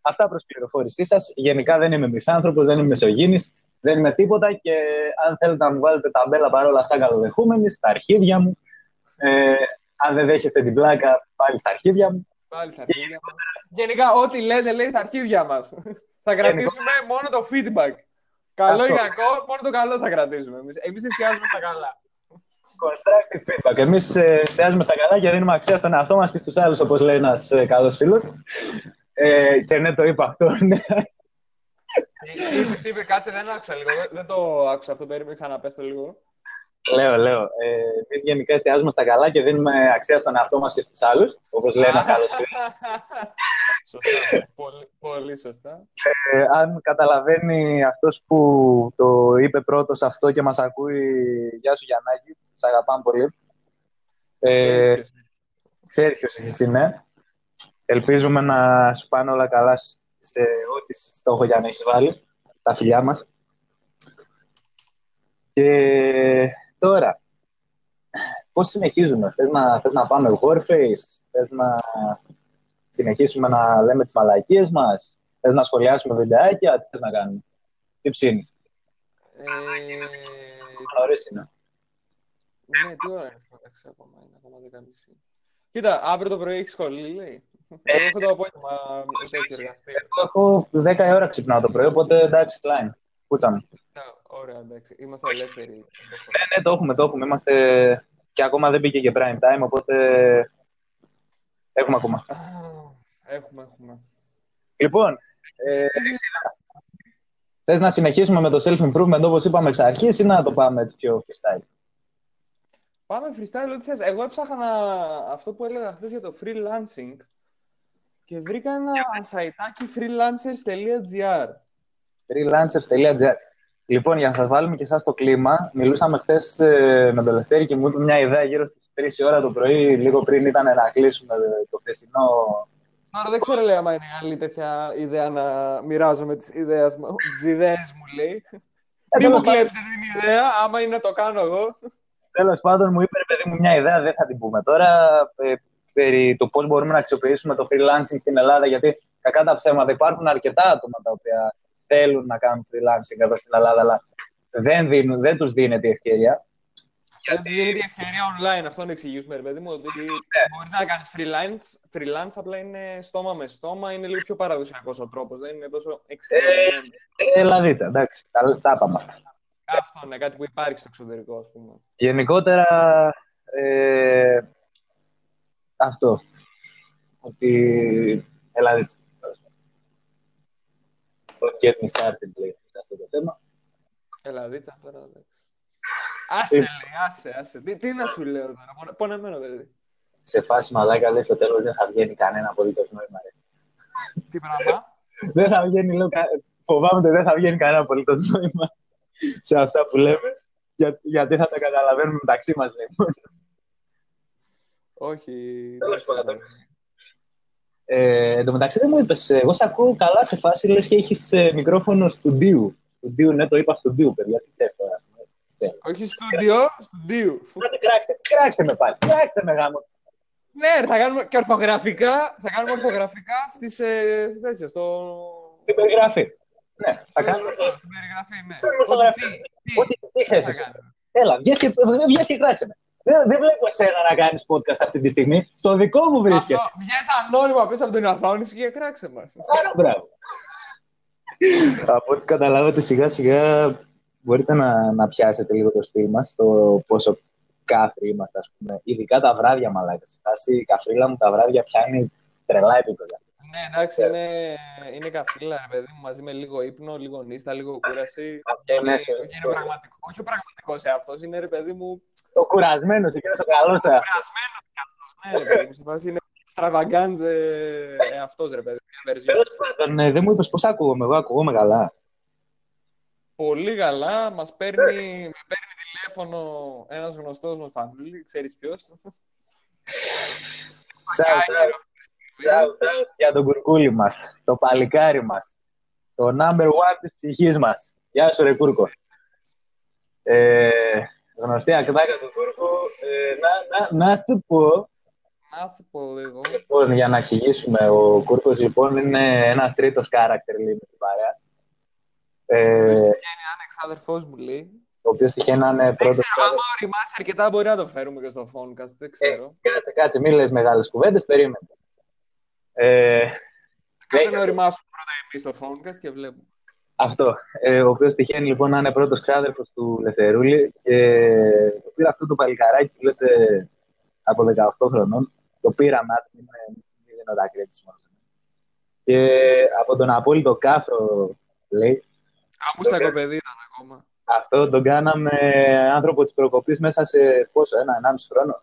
Αυτά προς πληροφόρησή σας. Γενικά δεν είμαι μισάνθρωπος, δεν είμαι μεσογίνη. Δεν είμαι τίποτα και αν θέλετε να μου βάλετε ταμπέλα παρόλα αυτά καλοδεχούμενοι στα αρχίδια μου. Ε, αν δεν δέχεστε την πλάκα, πάλι στα αρχίδια μου. Πάλι στα αρχίδια μου. Γενικά, ό,τι λέτε, λέει στα αρχίδια μας. [LAUGHS] θα κρατήσουμε μόνο το feedback. Καλό ή κακό, μόνο το καλό θα κρατήσουμε. Εμεί εστιάζουμε στα καλά. Constructive feedback. Εμείς ε, εστιάζουμε στα καλά και δίνουμε αξία στον εαυτό μας και στους άλλους, όπως λέει ένας ε, καλός φίλος. Ε, και ναι, το είπα αυτό. [LAUGHS] Ναι. Είπες, είπε κάτι, δεν άκουσα λίγο. Δεν το άκουσα αυτό, περίμενε ξαναπες το λίγο. Λέω, λέω. Ε, Εμείς γενικά εστιάζουμε στα καλά και δίνουμε αξία στον εαυτό μας και στους άλλους, όπως λέει ένας καλός [LAUGHS] Σωστά. πολύ, πολύ σωστά. Ε, αν καταλαβαίνει αυτός που το είπε πρώτος αυτό και μας ακούει, Γεια σου Γιαννάκη, σε αγαπάμε πολύ. Ε, ξέρεις ποιος εσύ είναι. Ελπίζουμε να σου πάνε όλα καλά σε ό,τι στόχο για να έχει βάλει, τα φιλιά μας. Και τώρα, πώς συνεχίζουμε, θες να, θες να πάμε Warface, θες να συνεχίσουμε να λέμε τις μαλακίες μας, θες να σχολιάσουμε βιντεάκια, τι θες να κάνουμε, τι ψήνεις. Ε... Ωραίες είναι. Ναι, τι ώρα είναι αυτό, ακόμα, είναι ακόμα δεκαμισή. Κοίτα, αύριο το πρωί έχει σχολή, λέει. Ε, έχω το απόγευμα σε έτσι εργαστήριο. Έχω 10 ώρα ξυπνάω το πρωί, οπότε εντάξει, κλάιν. Πού ήταν; Ωραία, εντάξει. Είμαστε ελεύθεροι. Ναι, ναι, το έχουμε, το έχουμε. Είμαστε... Και ακόμα δεν μπήκε και prime time, οπότε έχουμε ακόμα. Έχουμε, έχουμε. Λοιπόν, ε, θες να συνεχίσουμε με το self-improvement όπως είπαμε εξ αρχής ή να το πάμε έτσι πιο freestyle; Πάμε freestyle ό,τι θες. Εγώ έψαχνα αυτό που έλεγα χθες για το freelancing και βρήκα ένα σαϊτάκι freelancers.gr freelancers.gr Λοιπόν, για να σας βάλουμε και εσάς στο κλίμα, μιλούσαμε χθες με τον Λευτέρη και μου είπε μια ιδέα γύρω στις 3 ώρα το πρωί, λίγο πριν ήταν να κλείσουμε το χθεσινό. Άρα δεν ξέρω, λέει, άμα είναι άλλη τέτοια ιδέα να μοιράζομαι τις ιδέες μου, τις ιδέες μου, λέει. Ε, Μην μου κλέψετε την ιδέα, άμα είναι να το κάνω εγώ. Τέλος πάντων, μου είπε, παιδί μου, μια ιδέα, δεν θα την πούμε τώρα, ε, περί το πώς μπορούμε να αξιοποιήσουμε το freelancing στην Ελλάδα, γιατί κακά τα ψέματα υπάρχουν αρκετά άτομα τα οποία θέλουν να κάνουν freelancing εδώ στην Ελλάδα, αλλά δεν, δίνουν, δεν τους δίνεται η ευκαιρία. Γιατί δίνεται η ευκαιρία online, αυτό να εξηγήσουμε, ρε παιδί μου, ότι ναι. μπορείς να κάνεις freelance, freelance, απλά είναι στόμα με στόμα, είναι λίγο πιο παραδοσιακός ο τρόπος, δεν είναι τόσο εξυπηρετημένο. Ε, ελαδίτσα, εντάξει, τα, τα είπαμε αυτά. Αυτό είναι κάτι που υπάρχει στο εξωτερικό, ας πούμε. Γενικότερα, ε, αυτό, ότι ελαδίτσα το get me started, λέει, σε αυτό το θέμα. Έλα, δίτσα τώρα, Άσε, λέει, άσε, άσε. Τι, τι να σου λέω τώρα, πονεμένο παιδί. Σε φάση μαλάκα, λέει, στο τέλος δεν θα βγαίνει κανένα απολύτως νόημα, ρε. Τι πράγμα; δεν θα βγαίνει, λέω, φοβάμαι ότι δεν θα βγαίνει κανένα απολύτως νόημα σε αυτά που λέμε, για, γιατί θα τα καταλαβαίνουμε μεταξύ μας, λέει. Όχι. Τέλος πάντων. Ε, εν τω μεταξύ δεν μου είπες, εγώ σε ακούω καλά σε φάση, λες και έχεις ε, μικρόφωνο στουντίου. Στουντίου, ναι, το είπα στουντίου, παιδιά, τι θες τώρα. Όχι στούντιο, στουντίου. Άντε, κράξτε, κράξτε με πάλι, κράξτε με γάμο. Ναι, θα κάνουμε και ορθογραφικά, θα κάνουμε ορθογραφικά στις, ε, τέτοιο, στο... Στην περιγραφή. Ναι, θα κάνουμε. Στην περιγραφή, ναι. Ό,τι, τι θες Έλα, βγες και κράξε με. Δεν, δεν βλέπω εσένα να κάνεις podcast αυτή τη στιγμή. Στο δικό μου βρίσκεσαι. Βγες ανώνυμα πίσω από την οθόνη σου και κράξε μας. Άρα, μπράβο. από ό,τι καταλάβατε σιγά σιγά μπορείτε να, να πιάσετε λίγο το στυλ μας, το πόσο κάθροι είμαστε, ας πούμε. Ειδικά τα βράδια, μαλάκα. Σε η καφρίλα μου τα βράδια πιάνει τρελά επίπεδα. Ναι, εντάξει, είναι, είναι καφρίλα, ρε παιδί μου, μαζί με λίγο ύπνο, λίγο νύστα, λίγο κούραση. Αυτό, ναι, είναι πραγματικό. Όχι ο πραγματικός εαυτός, είναι ρε παιδί μου ο κουρασμένος, εκείνο ο καλός. Ο κουρασμένος ναι, ρε παιδί μου. είναι στραβαγκάντζε αυτό, ρε παιδί μου. Τέλος πάντων, ναι, δεν μου είπες πώς ακούγομαι. Εγώ ακούγομαι καλά. Πολύ καλά. Μας παίρνει, παίρνει τηλέφωνο ένας γνωστός μας Πανούλη. Ξέρεις ποιος. Shout out για τον κουρκούλι μας, το παλικάρι μας, το number one της ψυχής μας. Γεια σου, ρε Κούρκο. Ε, γνωστή ακτάκα του Τούρκου. Ε, να, να, να σου πω. Να σου πω λίγο. Λοιπόν, για να εξηγήσουμε, ο Κούρκος λοιπόν είναι ένας τρίτος character λέει στην παρέα. Ε, ο είναι εξάδερφός μου λέει. Ο οποίος τυχαίνει να είναι πρώτος. Δεν ξέρω, άμα οριμάσει αρκετά μπορεί να το φέρουμε και στο Phonecast, δεν ξέρω. Ε, κάτσε, κάτσε, μην λες μεγάλες κουβέντες, περίμενε. Ε, Κάτσε να οριμάσουμε πρώτα εμείς στο Phonecast και βλέπουμε. Αυτό. Ε, ο οποίος τυχαίνει λοιπόν να είναι πρώτος ξάδερφος του Λεθερούλη και το πήρα αυτό το παλικαράκι που λέτε από 18 χρονών. Το πήραμε, είναι δίνω τα μόνο. Και από τον απόλυτο κάφρο, λέει. Αμούστακο παιδί ήταν ακόμα. Αυτό τον κάναμε άνθρωπο της προκοπής μέσα σε πόσο, ένα, ενάμιση χρόνο.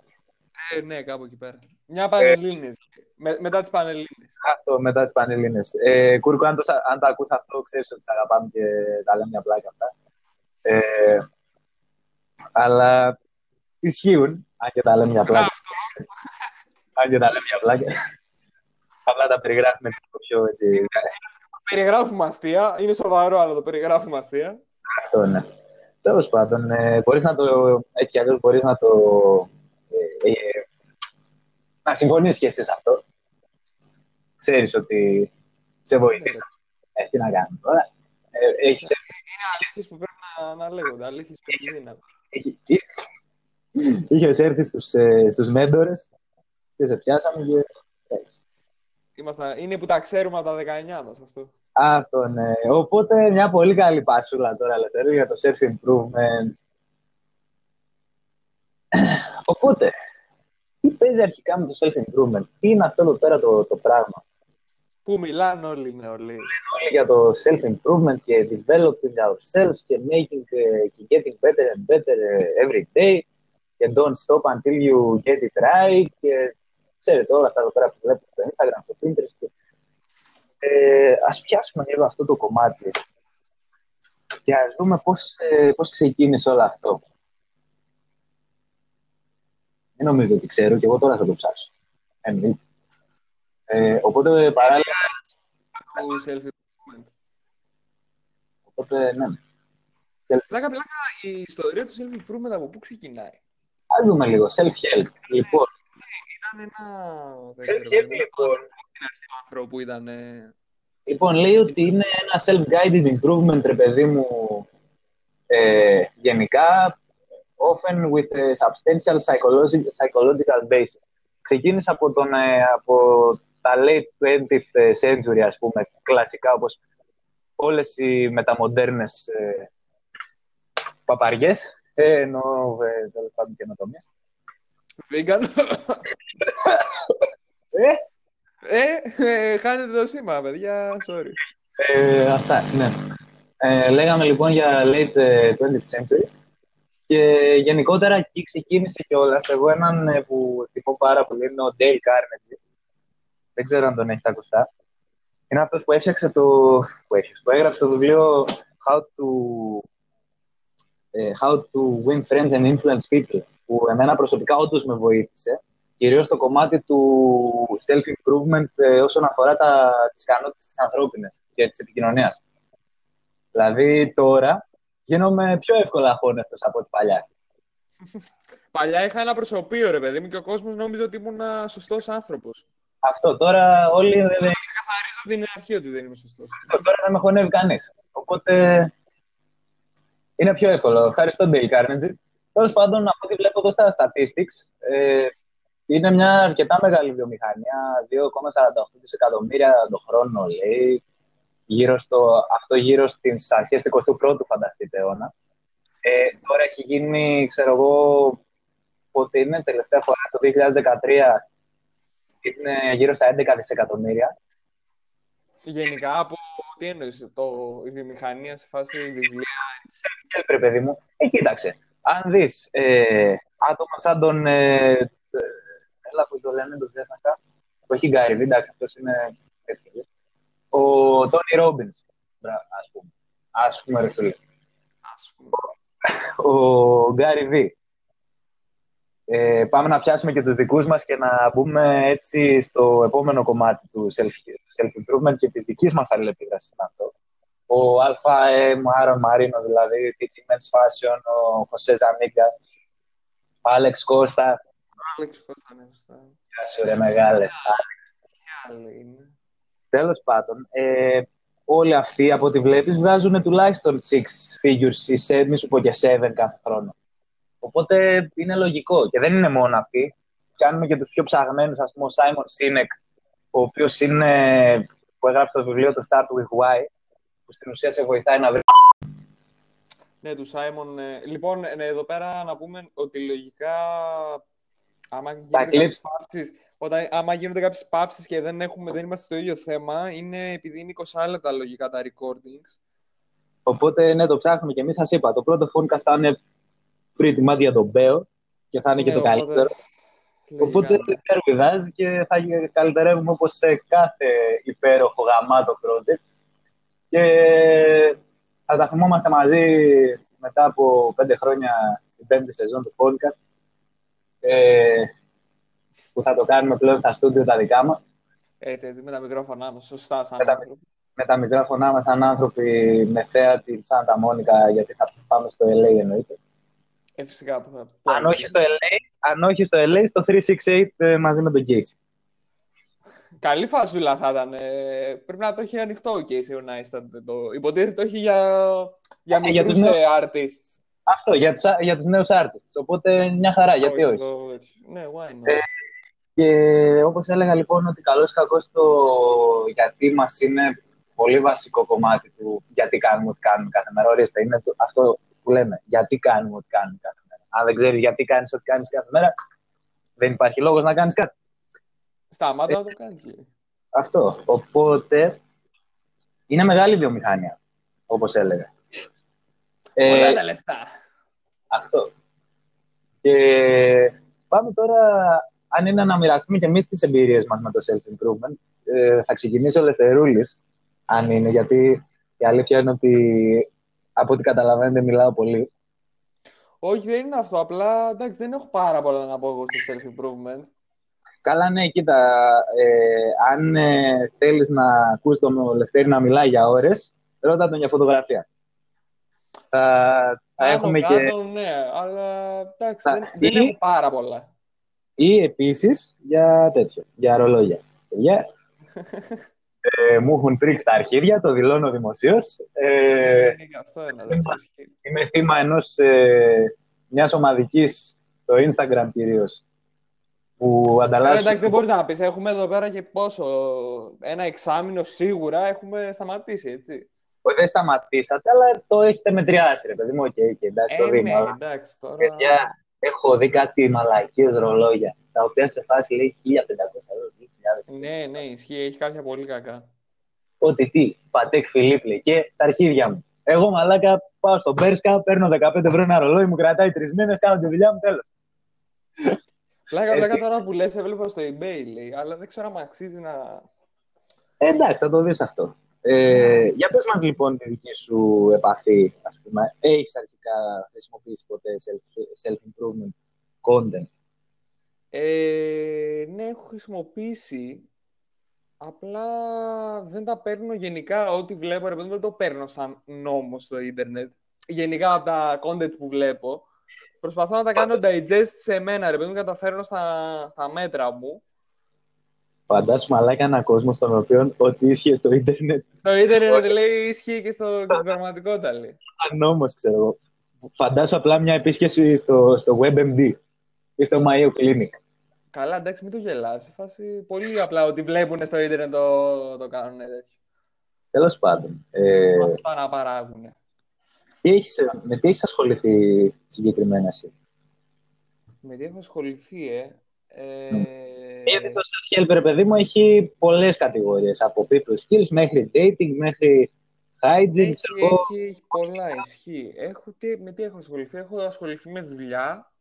Ε, ναι, κάπου εκεί πέρα. Μια πανελλήνιες. Με, μετά τις Πανελλήνες. Αυτό, μετά τις Πανελλήνες. Ε, Κούρκο, αν το, αν το ακούς αυτό, ξέρεις ότι σε αγαπάμε και τα λέμε μια πλάκα αυτά. Ε, αλλά ισχύουν, αν και τα λέμε μια πλάκα. αν και τα λέμε μια πλάκα. Απλά τα περιγράφουμε έτσι πιο έτσι. Περιγράφουμε αστεία. Είναι σοβαρό, αλλά το περιγράφουμε αστεία. Αυτό, ναι. Τέλος πάντων, ε, μπορείς να το, έτσι κι αλλιώς μπορείς να το ε, ε, να συμφωνήσει και εσύ σε αυτό. Ξέρεις ότι σε βοηθήσα. Έχει να κάνει τώρα. Ε, έχεις... Είναι αλήθειες που πρέπει να, να λέγονται. Αλήθειες που είναι Είχες έρθει στους, ε, στους μέντορες και σε πιάσαμε και... Είμαστε, είναι που τα ξέρουμε από τα 19 μας αυτό. Αυτό, ναι. Οπότε μια πολύ καλή πασούλα τώρα, Ελευθερίου, για το self-improvement. Οπότε, τι παίζει αρχικά με το self-improvement, τι είναι αυτό εδώ πέρα το, το πράγμα; Πού μιλάνε όλοι οι νεολαίοι. Όλοι για το self-improvement και developing ourselves και making uh, και getting better and better uh, every day και don't stop until you get it right και ξέρετε όλα αυτά εδώ πέρα που βλέπετε στο Instagram, στο Pinterest και ε, ας πιάσουμε λίγο αυτό το κομμάτι και ας δούμε πώς, ε, πώς ξεκίνησε όλο αυτό. Δεν νομίζω ότι ξέρω και εγώ τώρα θα το ψάξω. Εννοείται. Ε, οπότε παράλληλα... Οπότε, ναι. Πλάκα, πλάκα, η ιστορία του self-improvement από πού ξεκινάει; Ας δούμε λίγο. Self-help. Λοιπόν. Ήταν ένα... Self-help, λοιπόν. άνθρωπο που ήταν... Λοιπόν, λέει ότι είναι ένα self-guided improvement, ρε παιδί μου, ε, γενικά, often with a substantial psychological basis. Ξεκίνησε από, τον, ε, από τα late 20th century, ας πούμε, κλασικά, όπως όλες οι μεταμοντέρνες ε, παπαριές, ε, εννοώ ε, τέλος πάντων καινοτομίες. Vegan. ε, ε, ε, χάνετε το σήμα, παιδιά, sorry. Ε, αυτά, ναι. Ε, λέγαμε λοιπόν για late 20th century και γενικότερα εκεί ξεκίνησε κιόλας. Εγώ έναν ε, που τυπώ πάρα πολύ είναι ο Dale Carnegie. Δεν ξέρω αν τον έχετε ακουστά. Είναι αυτός που έφτιαξε το... που, έφτιαξε, που έγραψε το βιβλίο How to... How to win friends and influence people που εμένα προσωπικά όντως με βοήθησε κυρίως στο κομμάτι του self-improvement ε, όσον αφορά τα, τις ικανότητες της ανθρώπινες και της επικοινωνίας. Δηλαδή τώρα γίνομαι πιο εύκολα χώνευτος από ό,τι παλιά. [LAUGHS] Παλιά είχα ένα προσωπείο, ρε παιδί μου, και ο κόσμος νόμιζε ότι ήμουν σωστός άνθρωπος. Αυτό τώρα όλοι... Δεν... Ξεκαθαρίζω την αρχή ότι δεν είμαι σωστός. Αυτό τώρα δεν με χωνεύει κανείς. Οπότε είναι πιο εύκολο. Ευχαριστώ, Dale Carnegie. Τέλος πάντων, από ό,τι βλέπω εδώ στα statistics, ε, είναι μια αρκετά μεγάλη βιομηχανία, 2,48 δισεκατομμύρια το χρόνο, λέει. Γύρω στο, αυτό γύρω στις αρχές του 21ου, φανταστείτε, αιώνα. Ε, τώρα έχει γίνει, ξέρω εγώ, πότε είναι, τελευταία φορά, το 2013, είναι γύρω στα 11 δισεκατομμύρια. Γενικά, από τι εννοείς, το, η βιομηχανία σε φάση βιβλία... Ε, παιδί μου. Ε, κοίταξε. Αν δεις ε, άτομα σαν τον ε, Έλα, που το λένε, το ξέχασα. Το έχει Γκάρι εντάξει, αυτός είναι έτσι. Ο Τόνι Ρόμπινς, ας πούμε. Α πούμε, ρε φίλε. Ο Γκάρι Βι. Ε, πάμε να πιάσουμε και τους δικούς μας και να μπούμε έτσι στο επόμενο κομμάτι του self-improvement και της δικής μας αλληλεπίδρασης με αυτό. Ο ΑΕΜ, ο Άρον Μαρίνο, δηλαδή, Teaching Men's Fashion, ο Χωσέ Ζανίγκα, Άλεξ Κώστα, Άλεξ Κώστα, ναι, Γεια σου, ρε μεγάλε. Τέλος πάντων, ε, όλοι αυτοί από ό,τι βλέπεις βγάζουν τουλάχιστον 6 figures ή σε, μη σου πω και 7 κάθε χρόνο. Οπότε είναι λογικό. Και δεν είναι μόνο αυτοί. Πιάνουμε και τους πιο ψαγμένους, ας πούμε, ο Σάιμον Σίνεκ, ο οποίος είναι, που έγραψε το βιβλίο το Start With Why, που στην ουσία σε βοηθάει να βρει ναι, του Σάιμον. Ε, λοιπόν, ε, εδώ πέρα να πούμε ότι λογικά άμα γίνονται, παύσεις, όταν, άμα γίνονται κάποιες παύσεις και δεν, έχουμε, δεν είμαστε στο ίδιο θέμα, είναι επειδή είναι 20 λεπτά λογικά τα recordings. Οπότε, ναι, το ψάχνουμε και εμείς σας είπα. Το πρώτο phonecast θα είναι pretty much για τον Μπέο και θα είναι και ναι, το οπότε... καλύτερο. Οπότε δεν και θα καλυτερεύουμε όπως σε κάθε υπέροχο γαμάτο project. Και θα τα θυμόμαστε μαζί μετά από πέντε χρόνια στην πέμπτη σεζόν του podcast ε, που θα το κάνουμε πλέον στα στούντιο τα δικά μας. Έτσι, έτσι, με τα μικρόφωνά μας, σωστά σαν με τα, με τα μικρόφωνά μας σαν άνθρωποι με θέα τη Σάντα Μόνικα, γιατί θα πάμε στο LA εννοείται. Ε, φυσικά που θα αν, όχι στο LA, αν όχι στο LA, στο 368 ε, μαζί με τον Casey. Καλή φασούλα θα ήταν. Ε, πρέπει να το έχει ανοιχτό ο Casey ο Neistat. Το... Υποτίθεται το έχει για, για ε, μικρούς για τους artists. Αυτό, για τους, για τους νέους artists. Οπότε μια χαρά, γιατί όχι. Ναι, why not; Ε, και όπως έλεγα λοιπόν ότι καλώς κακός το γιατί μας είναι πολύ βασικό κομμάτι του γιατί κάνουμε ό,τι κάνουμε κάθε μέρα. Ορίστε, είναι το, αυτό που λέμε. Γιατί κάνουμε ό,τι κάνουμε κάθε μέρα. Αν δεν ξέρεις γιατί κάνεις ό,τι κάνεις κάθε μέρα, δεν υπάρχει λόγος να κάνεις κάτι. Σταμάτα να το κάνεις. Αυτό. Οπότε είναι μεγάλη βιομηχανία, όπως έλεγα. Πολλά ε, τα λεφτά. Αυτό. Και πάμε τώρα, αν είναι να μοιραστούμε και εμείς τις εμπειρίες μας με το self-improvement. Ε, θα ξεκινήσω ο Λευθερούλη, αν είναι, γιατί η αλήθεια είναι ότι από ό,τι καταλαβαίνετε μιλάω πολύ. Όχι, δεν είναι αυτό. Απλά εντάξει, δεν έχω πάρα πολλά να πω εγώ στο self-improvement. Καλά, ναι, κοίτα. Ε, αν ε, θέλεις να ακούσει τον Λευτέρη να μιλάει για ώρες, ρώτα τον για φωτογραφία. Θα, θα έχουμε και. ναι, αλλά εντάξει, δεν, δεν έχω πάρα πολλά. Ή επίσης για τέτοιο, για ρολόγια. Yeah. ε, μου έχουν τρίξει τα αρχίδια, το δηλώνω δημοσίως. Ε, είμαι θύμα ενός ε, μιας ομαδικής στο Instagram κυρίως. Που ανταλλάσσουν... Ε, εντάξει, δεν μπορείς να πεις. Έχουμε εδώ πέρα και πόσο. Ένα εξάμεινο σίγουρα έχουμε σταματήσει, έτσι. Όχι, δεν σταματήσατε, αλλά το έχετε μετριάσει, ρε παιδί μου. Okay, okay, εντάξει, ε, το ναι, εντάξει, τώρα... Παιδιά, έχω δει κάτι μαλακίες ρολόγια, τα οποία σε φάση λέει 1500 ευρώ, 2000 Ναι, ναι, ισχύει, έχει κάποια πολύ κακά. Ότι τι, Πατέκ Φιλίπ λέει, και στα αρχίδια μου. Εγώ μαλάκα πάω στον Πέρσκα, παίρνω 15 ευρώ ένα ρολόι, μου κρατάει τρεις μήνες, κάνω τη δουλειά μου, τέλος. Πλάκα, πλάκα τώρα που λες, έβλεπα στο eBay, λέει, αλλά δεν ξέρω αν αξίζει να... Ε, εντάξει, θα το δεις αυτό. Ε, για πες μας λοιπόν τη δική σου επαφή, ας πούμε. Έχεις αρχικά χρησιμοποιήσει ποτέ self-improvement content; Ε, ναι, έχω χρησιμοποιήσει. Απλά δεν τα παίρνω γενικά. Ό,τι βλέπω, ρε δεν το παίρνω σαν νόμο στο ίντερνετ. Γενικά από τα content που βλέπω. Προσπαθώ να τα κάνω digest σε μένα, ρε παιδί μου, και να τα φέρνω στα, στα μέτρα μου. Φαντάσου μαλάκα ένα κόσμο στον οποίο ό,τι ίσχυε στο ίντερνετ. Στο ίντερνετ λέει ισχύει και, στο, και στην πραγματικότητα λέει. Αν όμω, ξέρω εγώ. Φαντάσου απλά μια επίσκεψη στο, στο WebMD ή στο Mayo Clinic. Καλά, εντάξει, μην το γελάσει. Φάση πολύ απλά ότι βλέπουν στο ίντερνετ το, το κάνουν έτσι. Τέλος πάντων. Ε... Αυτό να παράγουν. Τι έχεις, με τι έχεις ασχοληθεί συγκεκριμένα εσύ; Με τι έχω ασχοληθεί, ε; Ε... Γιατί το self-help, ρε παιδί μου, έχει πολλές κατηγορίες. Από people skills μέχρι dating, μέχρι hygiene. Έχει, έχει, έχει πολλά, ισχύει. Έχω, τι, με τι έχω ασχοληθεί; Έχω ασχοληθεί με δουλειά.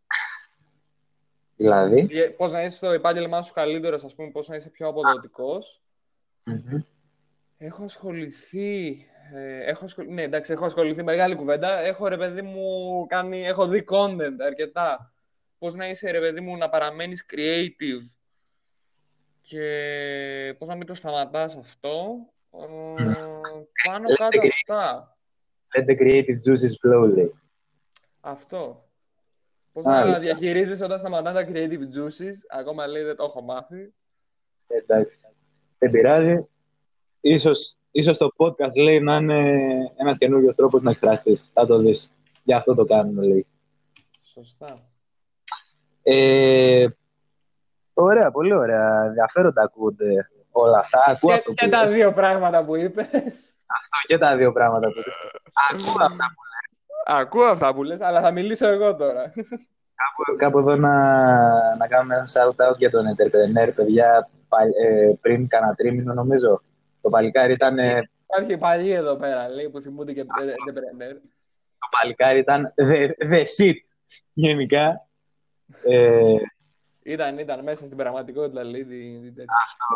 Δηλαδή; Πώς να είσαι στο επάγγελμά σου καλύτερος, ας πούμε, πώς να είσαι πιο αποδοτικο Έχω ασχοληθεί ε, έχω Ναι, εντάξει, έχω ασχοληθεί μεγάλη κουβέντα. Έχω, ρε παιδί μου, κάνει... έχω δει content αρκετά. Πώς να είσαι, ρε παιδί μου, να παραμένεις creative και πώς να μην το σταματάς αυτό. Ε, πάνω κάτω αυτά. Let the creative juices flow, λέει. Αυτό. Πώς να διαχειρίζεσαι όταν σταματάς τα creative juices. Ακόμα λέει δεν το έχω μάθει. Εντάξει. Δεν πειράζει. Ίσως ίσως το podcast λέει να είναι ένας καινούργιος τρόπος να εκφραστείς. Θα το δεις. Γι' αυτό το κάνουμε, λέει. Σωστά. Ε, ωραία, πολύ ωραία. Ενδιαφέροντα ακούγονται όλα αυτά. Ακούω και, αυτό και τα δύο πράγματα που είπες. Αυτό και τα δύο πράγματα που είπες. Ακούω αυτά που λες. Ακούω αυτά που λες, αλλά θα μιλήσω εγώ τώρα. Κάπου, κάπου εδώ να, να κάνουμε ένα shout-out για τον entrepreneur, παιδιά, ε, πριν κανένα τρίμηνο νομίζω. Το παλικάρι ήταν. Υπάρχει πάλι εδώ πέρα, λέει, που θυμούνται και entrepreneur. Το παλικάρι ήταν the, the shit, γενικά. Ε, ήταν, ήταν μέσα στην πραγματικότητα, λέει. Αυτό.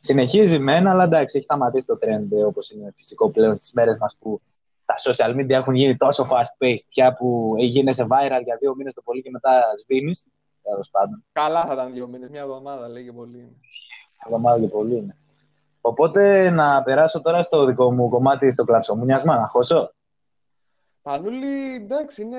Συνεχίζει μένα, αλλά εντάξει, έχει σταματήσει το trend όπως είναι φυσικό πλέον στις μέρες μας που τα social media έχουν γίνει τόσο fast-paced πια που γίνεσαι viral για δύο μήνες το πολύ και μετά σβήνεις. Καλά θα ήταν δύο μήνες, μια εβδομάδα λέει και πολύ. Μια εβδομάδα και πολύ είναι. Οπότε να περάσω τώρα στο δικό μου κομμάτι στο κλαψομούνιασμα, να χώσω. Πανούλη, εντάξει, είναι...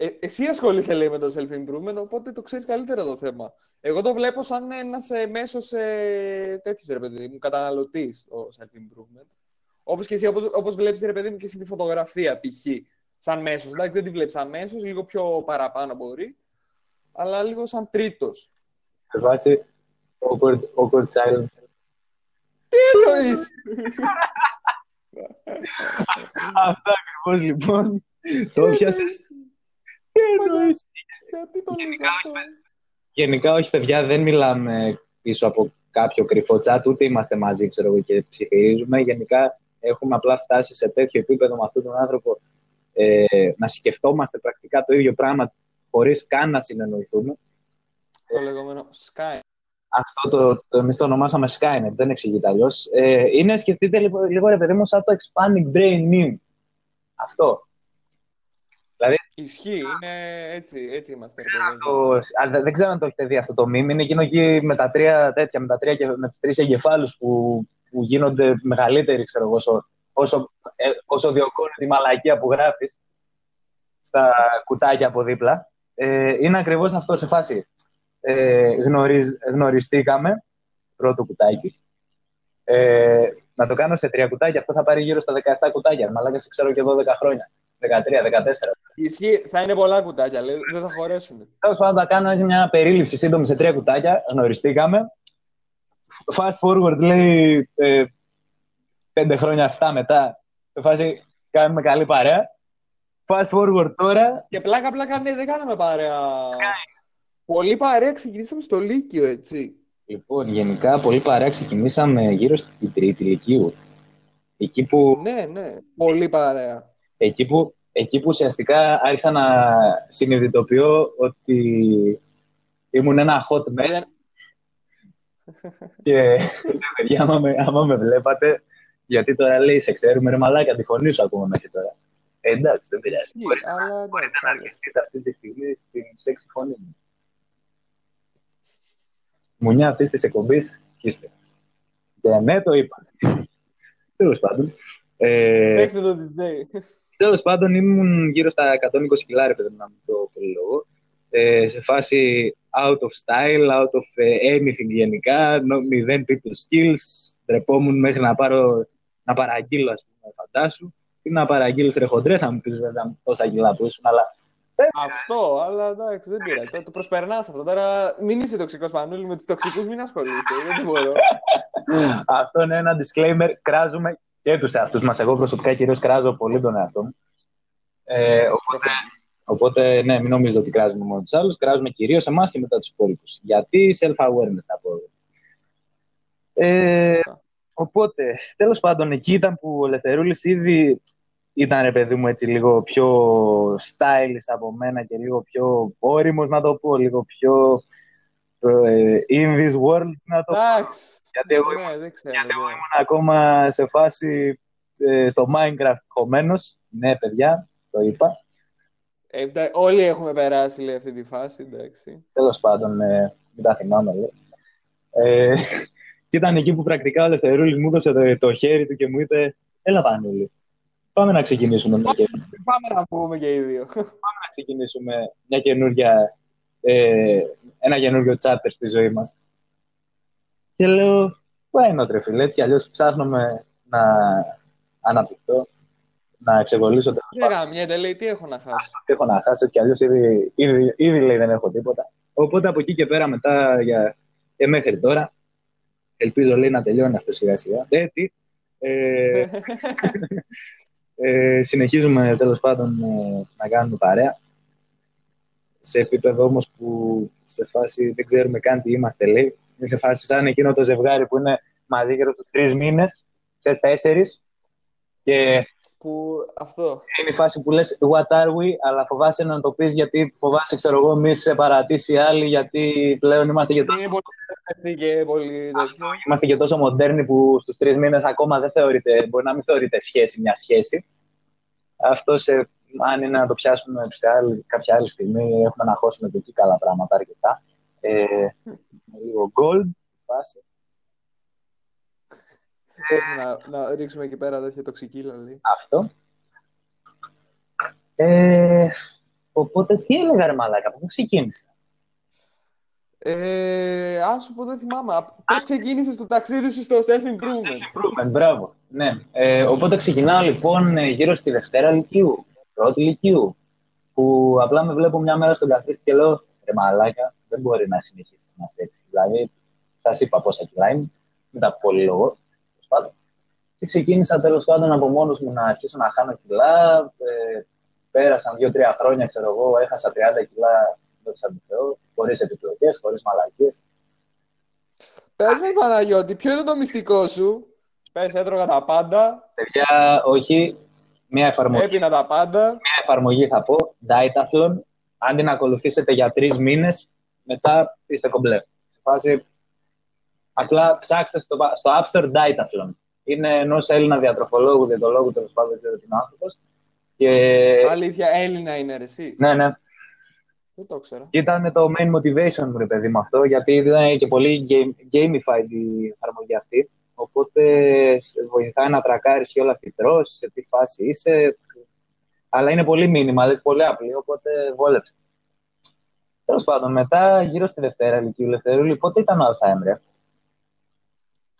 Ε, εσύ ασχολείσαι, λέει, με το self-improvement, οπότε το ξέρεις καλύτερα το θέμα. Εγώ το βλέπω σαν ένας ε, μέσος ε, τέτοιος, ρε παιδί μου, καταναλωτής το self-improvement. Όπως και εσύ, όπως, όπως βλέπεις, ρε παιδί μου, και εσύ τη φωτογραφία, π.χ. Σαν μέσος. Εντάξει, δεν τη βλέπεις σαν μέσος, λίγο πιο παραπάνω μπορεί, αλλά λίγο σαν τρίτος. Σε βάση awkward, awkward silence. Τι εννοείς! [LAUGHS] Αυτό ακριβώς λοιπόν. Το πιάσες. Τι εννοείς; Γιατί το λες Γενικά, αυτό; Γενικά, όχι, παιδιά, δεν μιλάμε πίσω από κάποιο κρυφό chat, ούτε είμαστε μαζί, ξέρω εγώ, και ψιθυρίζουμε. Γενικά, έχουμε απλά φτάσει σε τέτοιο επίπεδο με αυτόν τον άνθρωπο ε, να σκεφτόμαστε πρακτικά το ίδιο πράγμα χωρίς καν να συνεννοηθούμε. Το λεγόμενο Sky. Αυτό το, το εμείς το ονομάσαμε Skynet, δεν εξηγείται αλλιώς. Ε, είναι, σκεφτείτε λίγο, λίγο, ρε παιδί μου, σαν το expanding brain meme. Αυτό. Δηλαδή, Ισχύει, είναι έτσι, έτσι είμαστε. ρε ξέρω παιδάκι. το- α, δεν- δεν ξέρω αν το έχετε δει αυτό το meme. Είναι εκείνο εκεί με τα τρία τέτοια, με, τα τρία και με τους τρεις εγκεφάλους που, που γίνονται μεγαλύτεροι, ξέρω εγώ, όσο, όσο, ε, όσο διωκώνει τη μαλακία που γράφεις στα κουτάκια από δίπλα. Ε, είναι ακριβώς αυτό σε φάση. Ε, γνωριζ, γνωριστήκαμε, πρώτο κουτάκι. Ε, να το κάνω σε τρία κουτάκια, αυτό θα πάρει γύρω στα 17 κουτάκια. Μαλάκας, σε ξέρω και 12 χρόνια. 13-14. Ισχύει, θα είναι πολλά κουτάκια, λέει, δεν θα χωρέσουν. Τέλος πάντων, θα κάνω έτσι μια περίληψη σύντομη σε τρία κουτάκια. Γνωριστήκαμε. Fast forward λέει ε, πέντε χρόνια αυτά μετά. Σε φάση κάνουμε καλή παρέα. Fast forward τώρα. Και πλάκα πλάκα, ναι, δεν κάναμε παρέα. Πολύ παρέα ξεκινήσαμε στο Λύκειο, έτσι. Λοιπόν, γενικά πολύ παρέα ξεκινήσαμε γύρω στην τρίτη ηλικίου. Εκεί που, Ναι, ναι, πολύ παρέα. Εκεί, που, εκεί που ουσιαστικά άρχισα να συνειδητοποιώ ότι ήμουν ένα hot mess. Δεν- [LAUGHS] Και [LAUGHS] παιδιά, άμα με, άμα με βλέπατε, γιατί τώρα λέει σε ξέρουμε ρε μαλάκα, τη φωνή σου ακούμε μέχρι τώρα. Ε, εντάξει, δεν πειράζει. Ισχύει, Μπορείτε, αλλά εντάξει, μπορείτε να εντάξει. αρκεστείτε αυτή τη στιγμή στην σεξι φωνή μου. Μουνιά αυτής της εκπομπής, είστε. Και ναι, το είπα. [LAUGHS] Τέλος πάντων. Ε, Παίξτε το DJ. Τέλος πάντων, ήμουν γύρω στα 120 κιλά, ρε παιδί μου, να μην το πολυλογώ. Ε, σε φάση out of style, out of ε, anything γενικά, no, μηδέν people skills. Ντρεπόμουν μέχρι να, πάρω, να παραγγείλω, ας πούμε, φαντάσου. Τι να παραγγείλεις ρε χοντρέ, θα μου πεις βέβαια με τόσα κιλά που ήσουν, αλλά Αυτό, αλλά εντάξει, δεν πειράζει. Το, το προσπερνάς αυτό. Τώρα μην είσαι τοξικός Πανούλη, με τους τοξικούς μην ασχολείσαι. δεν μπορώ. [LAUGHS] αυτό είναι ένα disclaimer. Κράζουμε και τους εαυτούς μας. Εγώ προσωπικά κυρίως κράζω πολύ τον εαυτό μου. Ε, οπότε, οπότε, ναι, μην νομίζετε ότι κράζουμε μόνο τους άλλους. Κράζουμε κυρίως εμάς και μετά τους υπόλοιπους. Γιατί self-awareness θα πω. εγώ. Ε, οπότε, τέλος πάντων, εκεί ήταν που ο Ελευθερούλης ήδη ήταν, ρε παιδί μου, έτσι λίγο πιο stylish από μένα και λίγο πιο όριμος, να το πω, λίγο πιο ε, in this world, να το πω. Εντάξει. Γιατί εγώ Ναι, δεν ξέρω. γιατί εγώ ναι. ήμουν ακόμα σε φάση ε, στο Minecraft χωμένος. Ναι, παιδιά, το είπα. Ε, εντά- όλοι έχουμε περάσει λέει, αυτή τη φάση, εντάξει. Τέλος πάντων, ε, μην τα θυμάμαι, λέει. Ε, και ήταν εκεί που πρακτικά ο Ελευθερούλης μου έδωσε το, το χέρι του και μου είπε «Έλα, Πανούλη, πάμε να ξεκινήσουμε μια, και- Πάμε να πούμε και οι δύο. να ξεκινήσουμε μια καινούργια, ε, ένα καινούργιο chapter στη ζωή μας». Και λέω «Why not, ρε φίλε, έτσι κι αλλιώς ψάχνουμε να αναπτυχθώ, να ξεβολήσω τα Δεν γαμιέται, λέει, τι έχω να χάσω; τι έχω να χάσω και αλλιώς ήδη, ήδη, ήδη λέει δεν έχω τίποτα. Οπότε από εκεί και πέρα μετά για, και μέχρι τώρα ελπίζω λέει να τελειώνει αυτό σιγά σιγά. Ε, τι, ε, [LAUGHS] ε, συνεχίζουμε τέλος πάντων ε, να κάνουμε παρέα σε επίπεδο όμως που σε φάση δεν ξέρουμε καν τι είμαστε λέει. Είναι σε φάση σαν εκείνο το ζευγάρι που είναι μαζί γύρω στους τρεις μήνες, σε τέσσερις και που αυτό. είναι η φάση που λες what are we, αλλά φοβάσαι να το πεις γιατί φοβάσαι, ξέρω εγώ, μη σε παρατήσει άλλη, γιατί πλέον είμαστε και τόσο, Είναι πολύ αυτή και πολύ τέτοιο. είμαστε και τόσο μοντέρνοι που στους τρεις μήνες ακόμα δεν θεωρείται, μπορεί να μην θεωρείται σχέση μια σχέση. Αυτό σε, αν είναι να το πιάσουμε σε άλλη, κάποια άλλη στιγμή, έχουμε να χώσουμε και εκεί καλά πράγματα αρκετά. Ε, με λίγο gold, φάση. να, να ρίξουμε εκεί πέρα τέτοια τοξική λαλή. Αυτό. Ε, οπότε τι έλεγα ρε μαλάκα, πού ξεκίνησα; Ε, α σου πω, δεν θυμάμαι. Πώς ξεκίνησες το ταξίδι σου στο self-improvement. Improvement, μπράβο. Ναι. Ε, οπότε ξεκινάω λοιπόν ε, γύρω στη Δευτέρα Λυκείου, πρώτη Λυκείου, που απλά με βλέπω μια μέρα στον καθρέφτη και λέω ρε μαλάκα, δεν μπορεί να συνεχίσεις να είσαι έτσι. Δηλαδή, σας είπα πόσα κιλά είμαι, μην τα πολύ λόγο. τέλος πάντων. Και ξεκίνησα τέλος πάντων από μόνος μου να αρχίσω να χάνω κιλά. Ε, πέρασαν δύο-τρία χρόνια, ξέρω εγώ, έχασα 30 κιλά, δόξα τω Θεώ, χωρίς επιπλοκές, χωρίς μαλακίες. Πες με, Παναγιώτη, ποιο είναι το μυστικό σου; Πες, έτρωγα τα πάντα. Παιδιά, όχι. Μια εφαρμογή. Έπεινα τα πάντα. Μια εφαρμογή θα πω. Ditathlon. Αν την ακολουθήσετε για τρεις μήνες, μετά είστε κομπλέ. Σε φάση. Απλά ψάξτε στο, στο App Store Ditathlon. Είναι ενός Έλληνα διατροφολόγου, διαιτολόγου, τέλος πάντων, δεν ξέρω τι είναι άνθρωπος. Και... Αλήθεια, Έλληνα είναι ρε, εσύ; Ναι, ναι. Δεν το ξέρω. Και ήταν το main motivation μου, ρε παιδί, με αυτό, γιατί ήταν και πολύ gamified η εφαρμογή αυτή. Οπότε βοηθάει να τρακάρεις και όλα αυτή τρως, σε τι φάση είσαι. Αλλά είναι πολύ μήνυμα, δηλαδή πολύ απλή, οπότε βόλεψε. Τέλος πάντων, μετά γύρω στη Δευτέρα ηλικίου Λευτερούλη, πότε ήταν ο Αλφαέμρια.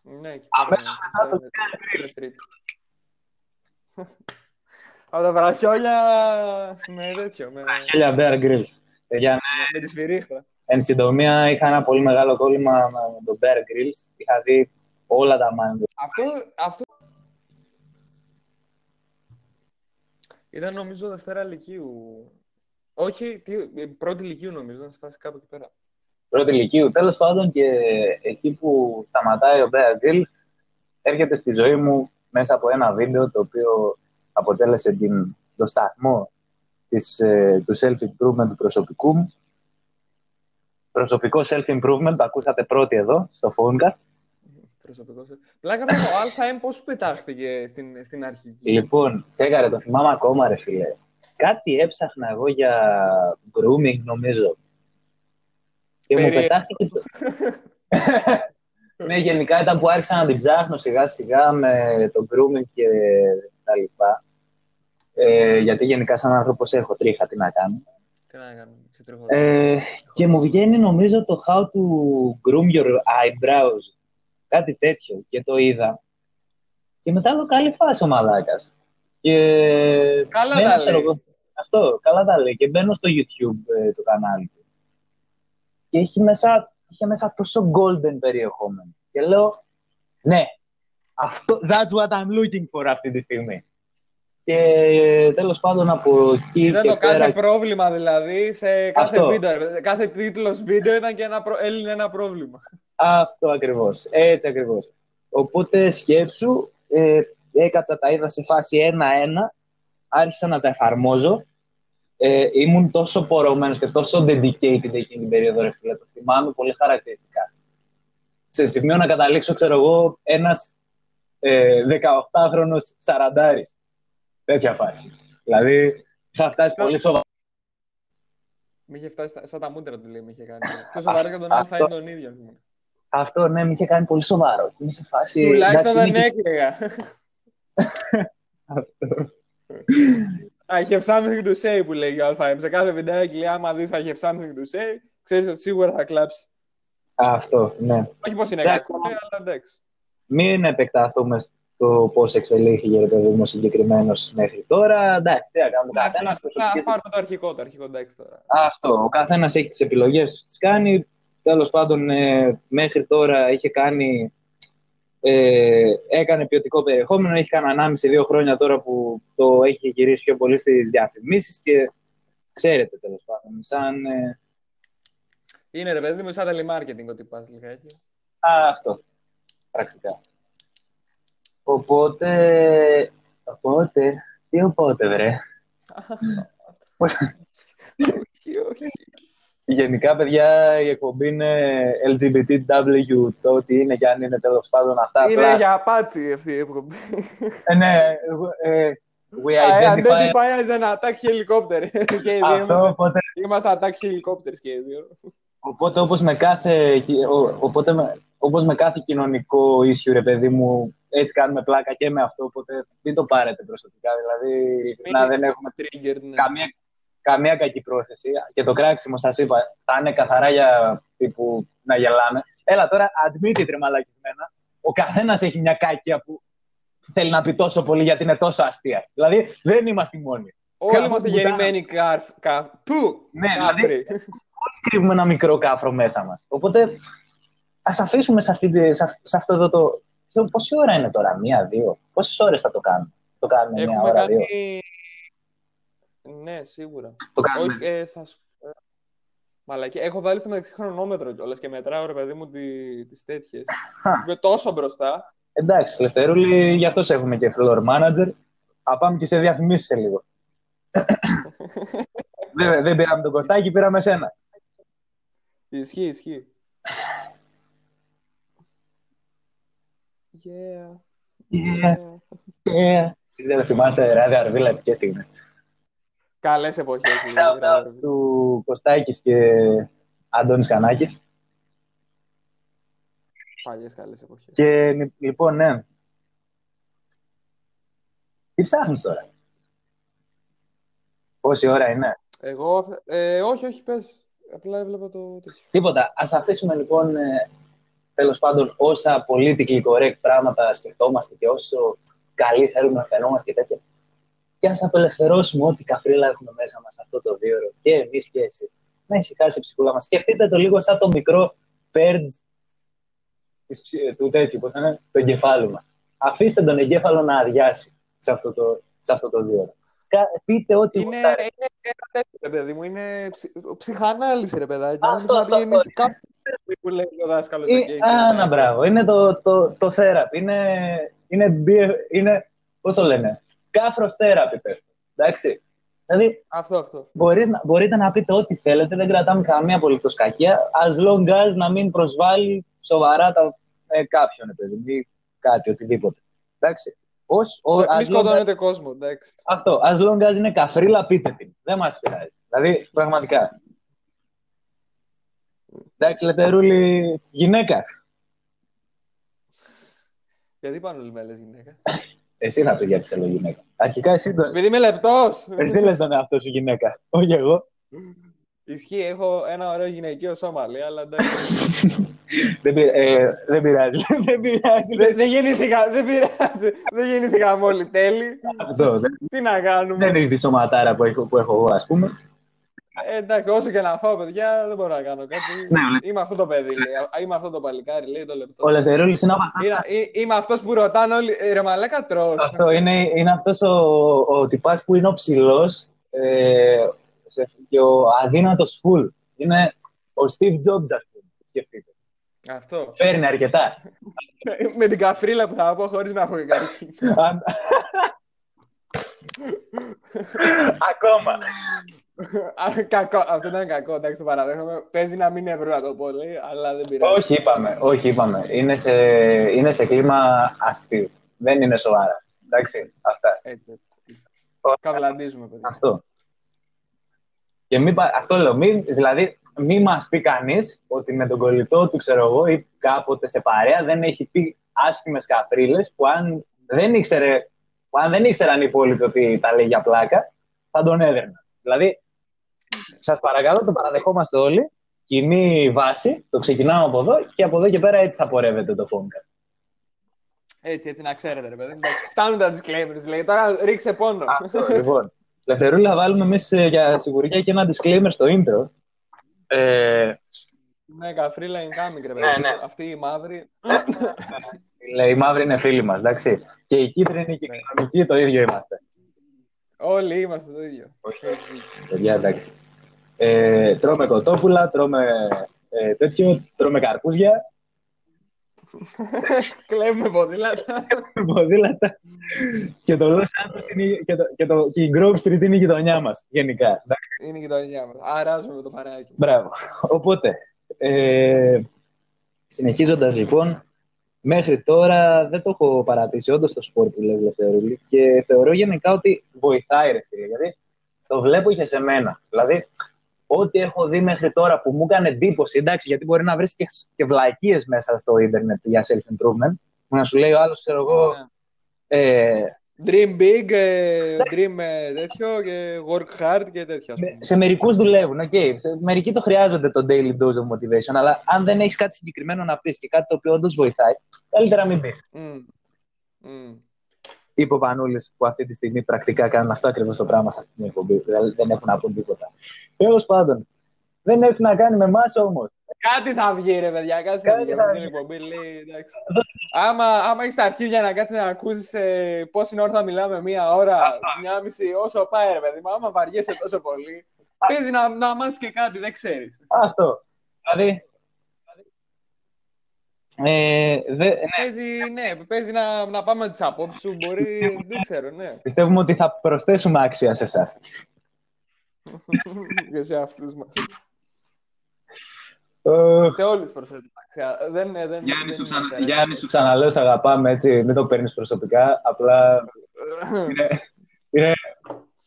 Ναι, και Αμέσως μετά το [LAUGHS] Από τα βραχιόλια με τέτοιο. Με... Βραχιόλια Bear Grylls. Για ναι, με τη σφυρίχτα. Εν συντομία, είχα ένα πολύ μεγάλο κόλλημα με τον Bear Grylls. Είχα δει όλα τα μάτια. Αυτό, αυτό... Ήταν νομίζω Δευτέρα Λυκείου. Όχι, τι, πρώτη Λυκείου νομίζω, να σε φάσει κάπου εκεί πέρα. Πρώτη Λυκείου. Τέλος πάντων και εκεί που σταματάει ο Bear Grylls έρχεται στη ζωή μου μέσα από ένα βίντεο το οποίο αποτέλεσε την, το σταθμό της, ε, του self-improvement του προσωπικού μου. Προσωπικό self-improvement, το ακούσατε πρώτοι εδώ, στο Phonecast. Προσωπικό Πλάκα με το ΑΕΜ πώς πετάχθηκε στην, στην αρχή. Λοιπόν, τσέκαρε, το θυμάμαι ακόμα ρε φίλε. Κάτι έψαχνα εγώ για grooming νομίζω. Και μου πετάχτηκε το... ναι, γενικά ήταν που άρχισα να την ψάχνω σιγά σιγά με το grooming και τα λοιπά. Ε, γιατί γενικά σαν άνθρωπος έχω τρίχα, τι να κάνω. Τι να κάνω, ε, και μου βγαίνει νομίζω το how to groom your eyebrows. Κάτι τέτοιο και το είδα. Και μετά λέω καλή φάση ο μαλάκας. Και... Καλά τα λέει. Αυτό, καλά τα λέει. Και μπαίνω στο YouTube ε, το κανάλι του. Και έχει μέσα, είχε μέσα τόσο golden περιεχόμενο. Και λέω, ναι, αυτό, that's what I'm looking for αυτή τη στιγμή. Και τέλος πάντων από εκεί. Δεν το κάθε πρόβλημα δηλαδή. Σε κάθε, βίντεο, κάθε τίτλος βίντεο ήταν και ένα, έλυνε ένα πρόβλημα. Αυτό ακριβώς. Έτσι ακριβώς. Οπότε σκέψου, ε, έκατσα τα είδα σε φάση ένα-ένα, άρχισα να τα εφαρμόζω. Ε, ήμουν τόσο πορωμένος και τόσο dedicated εκείνη την περίοδο, ρε φίλε, το θυμάμαι πολύ χαρακτηριστικά. Σε σημείο να καταλήξω, ξέρω εγώ, ένας ε, 18χρονο σαραντάρης Τέτοια φάση. Δηλαδή, θα φτάσει πολύ σοβαρά. Μη είχε φτάσει σαν τα μούτρα του, λέει, μη είχε κάνει. Πιο σοβαρό και τον άλλο θα είναι τον ίδιο. Αυτό, ναι, μη είχε κάνει πολύ σοβαρό. Και σε φάση... Τουλάχιστον δεν έκλαιγα. I have something to say που λέει ο ΑΕΜ. Σε κάθε βιντεάκι λέει άμα δεις I have something to say, ξέρεις ότι σίγουρα θα κλάψει. Αυτό, ναι. Όχι πως είναι κακό, αλλά εντάξει. Μην επεκταθούμε το πώς εξελίχθηκε το παιδί μου συγκεκριμένος μέχρι τώρα. Εντάξει, τι να κάνουμε. Καθένας. Θα πάρουμε το αρχικό, το αρχικό εντάξει τώρα. Αυτό. Ο καθένας έχει τις επιλογές που τις κάνει. Τέλος πάντων, ε, μέχρι τώρα είχε κάνει. Ε, έκανε ποιοτικό περιεχόμενο. Έχει κάνει 1,5-2 χρόνια τώρα που το έχει γυρίσει πιο πολύ στις διαφημίσεις και ξέρετε τέλος πάντων. Σαν, ε... Είναι ρε παιδί μου, σαν telemarketing ότι πα λιγάκι. Α, αυτό. Πρακτικά. Οπότε, οπότε, τι οπότε βρε; Γενικά, παιδιά, η εκπομπή είναι LGBTW, το ότι είναι και αν είναι τέλος πάντων αυτά. Είναι για απάτσι αυτή η εκπομπή. Ε, ναι, ε, we identify... identify as an attack helicopter. [LAUGHS] και οι δύο οπότε... Είμαστε attack helicopters και οι δύο. Οπότε, όπως με κάθε, οπότε, όπως με κάθε κοινωνικό ίσιο, ρε παιδί μου, έτσι κάνουμε πλάκα και με αυτό, οπότε μην το πάρετε προσωπικά. Δηλαδή, να δεν έχουμε trigger, ναι. καμία, καμία κακή πρόθεση. Και το κράξιμο, σας είπα, θα είναι καθαρά για τύπου να γελάμε. Έλα τώρα, admit it, μαλακισμένα. Ο καθένας έχει μια κάκια που θέλει να πει τόσο πολύ γιατί είναι τόσο αστεία. Δηλαδή, δεν είμαστε μόνοι. Όλοι είμαστε γεννημένοι καρφ. Πού! Ναι, δηλαδή, όλοι κρύβουμε ένα μικρό κάφρο μέσα μας. Οπότε, ας αφήσουμε σε, αυτή, σε αυτό εδώ το, Πόση ώρα είναι τώρα, μία-δύο. Πόσες ώρες θα το κάνουμε; Το κάνουμε μία ώρα, δύο; Ναι, σίγουρα. Το κάνουμε. Όχι, ε, θα... σου- ε, Μαλακή. Έχω βάλει στο μεταξύ χρονόμετρο κιόλας και μετράω ρε παιδί μου τι τις τέτοιες. Είμαι τόσο μπροστά. Εντάξει, Λευτέρουλη, γι' αυτός σε έχουμε και floor manager. Θα πάμε και σε διαφημίσεις σε λίγο. [LAUGHS] δεν, δεν πήραμε τον Κωστάκη, πήραμε σένα. Ισχύει, ισχύει. Yeah. Yeah, yeah. Δεν ξέρω, θυμάστε ράδια αρβίλα επικές στιγμές. Καλές εποχές. Shout out του Κωστάκης και Αντώνης Κανάκης. Παλιές καλές εποχές. Και λοιπόν, ναι. Τι ψάχνεις τώρα; Πόση ώρα είναι; Εγώ, ε, όχι, όχι, πες. Απλά έβλεπα το τέτοιο. Τίποτα. Ας αφήσουμε λοιπόν, ε, τέλος πάντων, όσα politically correct πράγματα σκεφτόμαστε και όσο καλή θέλουμε να φαινόμαστε και τέτοια. Και ας απελευθερώσουμε ό,τι καφρίλα έχουμε μέσα μας αυτό το δύο ώρο. Και εμείς και εσείς. Να ησυχάσει η ψυχούλα μας. Σκεφτείτε το λίγο σαν το μικρό purge της, ψ- του τέτοιου, πώς θα είναι, του εγκεφάλου μας. Αφήστε τον εγκέφαλο να αδειάσει σε αυτό το, σε αυτό το δύο ώρο. Κα- Πείτε ό,τι Είναι, γουστάρετε. είναι ένα τέτοιο, ρε παιδί μου. Είναι ψ, ψυχανάλυση, ρε παιδάκι. Αυτό, Αν θες να αυτό, βγαίνεις αυτό. κάπου που λέει ο δάσκαλος. Ε, εκεί, εκεί, Άνα, εκεί. μπράβο. Είναι το, το, το therapy. Είναι, είναι, BF είναι, πώς το λένε, κάφρος therapy, πες το. Εντάξει. Δηλαδή, Αυτό, αυτό. μπορείς, να- μπορείτε να πείτε ό,τι θέλετε, δεν κρατάμε καμία απολύτως κακία, as long as να μην προσβάλλει σοβαρά τα, ε, κάποιον, ε, παιδί μου, ή κάτι, οτιδήποτε. Εντάξει. Ως, ο, Μη as long as- σκοτώνετε κόσμο, εντάξει. αυτό, as long as είναι καφρίλα, πείτε την. Δεν μας πειράζει. Δηλαδή, πραγματικά. Εντάξει, Λευτερούλη, γυναίκα. Γιατί πάνω όλοι με λες γυναίκα; Εσύ θα πεις γιατί σε λέω γυναίκα. Αρχικά εσύ, το... Επειδή είμαι λεπτός. εσύ λες τον εαυτό σου γυναίκα. Όχι εγώ. [LAUGHS] Ισχύει, έχω ένα ωραίο γυναικείο σώμα, λέει, αλλά εντάξει. [LAUGHS] δεν, πει- ε, δεν πειράζει. [LAUGHS] δεν πειράζει. δεν, δεν γεννήθηκα, δεν πειράζει. δεν γεννήθηκαμε όλοι τέλειοι. Αυτό. Δεν, Τι να κάνουμε; δεν έχει τη σωματάρα που έχω, που έχω εγώ, ας πούμε. Ε, εντάξει, όσο και να φάω, παιδιά, δεν μπορώ να κάνω κάτι. Ναι, ο Λε- Είμαι αυτό το παιδί, λέει. Είμαι αυτό το παλικάρι, λέει το λεπτό. Ο Λευτερούλης είναι, από αυτά- Είναι, ε, είμαι αυτός που ρωτάνε όλοι, «Ε, ρε μαλάκα τρως. αυτό, είναι, είναι αυτός ο, ο τυπάς που είναι ο ψηλός ε, και ο αδύνατος φουλ. Είναι ο Steve Jobs, ας πούμε. Σκεφτείτε. Αυτό. Φέρνει αρκετά. Με την καφρίλα που θα πω χωρίς να έχω και καρκίνο. Αν- Ακόμα. Α, κακό. Αυτό ήταν κακό, εντάξει, το παραδέχομαι. Παίζει να μην ευρώ να το πω, λέει, αλλά δεν πειράζει. όχι, είπαμε. Όχι, είπαμε. Είναι σε, είναι σε κλίμα αστείου. Δεν είναι σοβαρά. Εντάξει, αυτά. Έτσι, έτσι. Καβλαντίζουμε, παιδιά. Αυτό. Και μη, πα- αυτό λέω, μη, δηλαδή μη μας πει κανείς ότι με τον κολλητό του, ξέρω εγώ, ή κάποτε σε παρέα δεν έχει πει άσχημες καπρίλες που αν δεν ήξερε, που αν δεν ήξεραν οι υπόλοιποι ότι τα λέει για πλάκα, θα τον έδερναν. Δηλαδή, σας παρακαλώ, το παραδεχόμαστε όλοι, κοινή βάση, το ξεκινάμε από εδώ και από εδώ και πέρα έτσι θα πορεύεται το podcast. Έτσι, έτσι να ξέρετε, ρε παιδί. μου. Εντάξει, Φτάνουν τα disclaimers, λέει. Τώρα ρίξε πόνο. Αυτό, λοιπόν. Λευτερούλα, θα βάλουμε εμείς για σιγουριά και ένα disclaimer στο intro. Ε, Ναι, καφρίλα incoming, ρε παιδί. Ναι, ναι. Αυτή η μαύρη. λέει, η μαύρη είναι φίλη μας, εντάξει. Και η κίτρινη και η κοινωνική το ίδιο είμαστε. Όλοι είμαστε το ίδιο. Παιδιά, εντάξει. Ε, τρώμε κοτόπουλα, τρώμε ε, τέτοιο, τρώμε καρπούζια, [LAUGHS] Κλέβουμε ποδήλατα. ποδήλατα και το Los Santos είναι, και, το, και, το, και η Grove Street είναι η γειτονιά μας, γενικά. εντάξει. Είναι η γειτονιά μας. Αράζουμε με το παράκι. Μπράβο. Οπότε, ε, συνεχίζοντας λοιπόν, μέχρι τώρα δεν το έχω παρατήσει όντως το σπορ που λες Λευθερούλη και θεωρώ γενικά ότι βοηθάει ρε φίλε, γιατί το βλέπω και σε μένα. Δηλαδή, ό,τι έχω δει μέχρι τώρα που μου έκανε εντύπωση, εντάξει, γιατί μπορεί να βρεις και, και βλακίες μέσα στο ίντερνετ για self-improvement, που να σου λέει ο άλλος, ξέρω εγώ, ε, Dream big, ε, dream ε, τέτοιο και work hard και τέτοια. ας πούμε. σε μερικούς δουλεύουν, οκ. Σε μερικοί το χρειάζονται το daily dose of motivation, αλλά αν δεν έχεις κάτι συγκεκριμένο να πεις και κάτι το οποίο όντως βοηθάει, καλύτερα μην πεις. Μμ. Μμ. Είπε ο Πανούλης που αυτή τη στιγμή πρακτικά κάνουν αυτό ακριβώς το πράγμα σε αυτή την εκπομπή. Δηλαδή δεν έχουν να πούν τίποτα. Τέλος πάντων, δεν έχει να κάνει με εμάς όμως. Κάτι θα βγει, ρε παιδιά. Κάτι θα Κάτι βγει. θα Από την βγει. εκπομπή λέει, εντάξει. Άμα, άμα έχεις τα αρχίδια να κάτσεις να ακούσεις ε, πόση ώρα θα μιλάμε, μία ώρα, μία μισή, όσο πάει, ρε παιδί μου. Άμα βαριέσαι τόσο πολύ, παίζει να, να μάθεις και κάτι, δεν ξέρεις. Αυτό. Δηλαδή. Ε, δε, ναι, Παίζει, ναι, παίζει να, να πάμε τις απόψεις σου. Μπορεί, δεν ξέρω, ναι. πιστεύουμε ότι θα προσθέσουμε άξια σε εσάς. [LAUGHS] Για σε αυτούς μας. Ε, Σε όλους προσθέτω. Δεν, δεν, δεν, Γιάννη, δεν σου, ξανα... είναι Γιάννη, σου ξαναλέω, σε αγαπάμε έτσι, μην το παίρνεις προσωπικά. Απλά είναι, είναι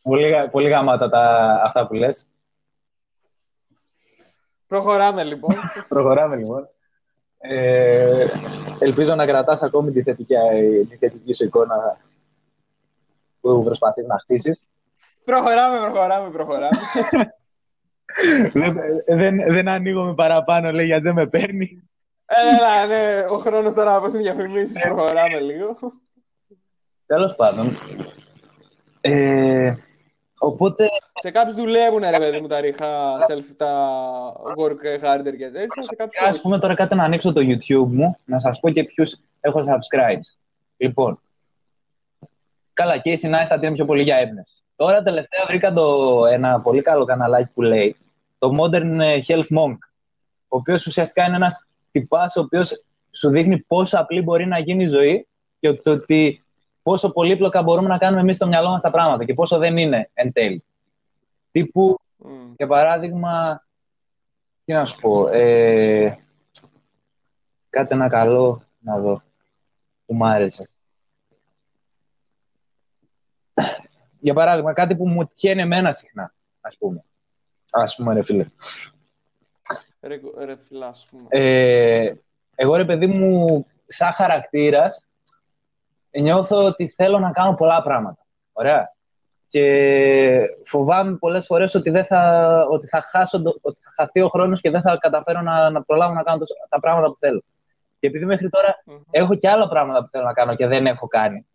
πολύ, πολύ γαμάτα τα, αυτά που λες. Προχωράμε λοιπόν. [LAUGHS] Προχωράμε λοιπόν. Ε, ελπίζω να κρατάς ακόμη τη θετική, τη θετική σου εικόνα που προσπαθείς να χτίσεις. προχωράμε, προχωράμε, προχωράμε. [LAUGHS] δεν, δεν, δεν ανοίγω παραπάνω, λέει, γιατί δεν με παίρνει. Έλα, ναι, ο χρόνος τώρα από διαφημίσεις, προχωράμε λίγο. Τέλος πάντων. Ε, οπότε, Σε κάποιους δουλεύουν, ρε παιδί μου, τα ρίχα, self, τα work harder και τέτοια. Σε κάποιους ας όχι. πούμε τώρα κάτσε να ανοίξω το YouTube μου, να σας πω και ποιους έχω subscribes. Λοιπόν, καλά, και η Συνάιστα είναι πιο πολύ για έμπνευση. Τώρα τελευταία βρήκα το, ένα πολύ καλό καναλάκι που λέει το Modern Health Monk, ο οποίος ουσιαστικά είναι ένας τυπάς ο οποίος σου δείχνει πόσο απλή μπορεί να γίνει η ζωή και το ότι πόσο πολύπλοκα μπορούμε να κάνουμε εμείς στο μυαλό μας τα πράγματα και πόσο δεν είναι εν τέλει. Τύπου, Μμ. για παράδειγμα, τι να σου πω, ε, κάτσε ένα καλό να δω που μου άρεσε. Για παράδειγμα, κάτι που μου τυχαίνει εμένα συχνά, ας πούμε. Ας πούμε, ρε φίλε. Ρε, ρε φιλά, ας πούμε. Ε, εγώ, ρε παιδί μου, σαν χαρακτήρας, νιώθω ότι θέλω να κάνω πολλά πράγματα. Ωραία. Και φοβάμαι πολλές φορές ότι, δεν θα, ότι, θα, χάσω, το- ότι θα χαθεί ο χρόνος και δεν θα καταφέρω να, να προλάβω να κάνω το- τα πράγματα που θέλω. Και επειδή μέχρι τώρα Μμμ. έχω και άλλα πράγματα που θέλω να κάνω και δεν έχω κάνει,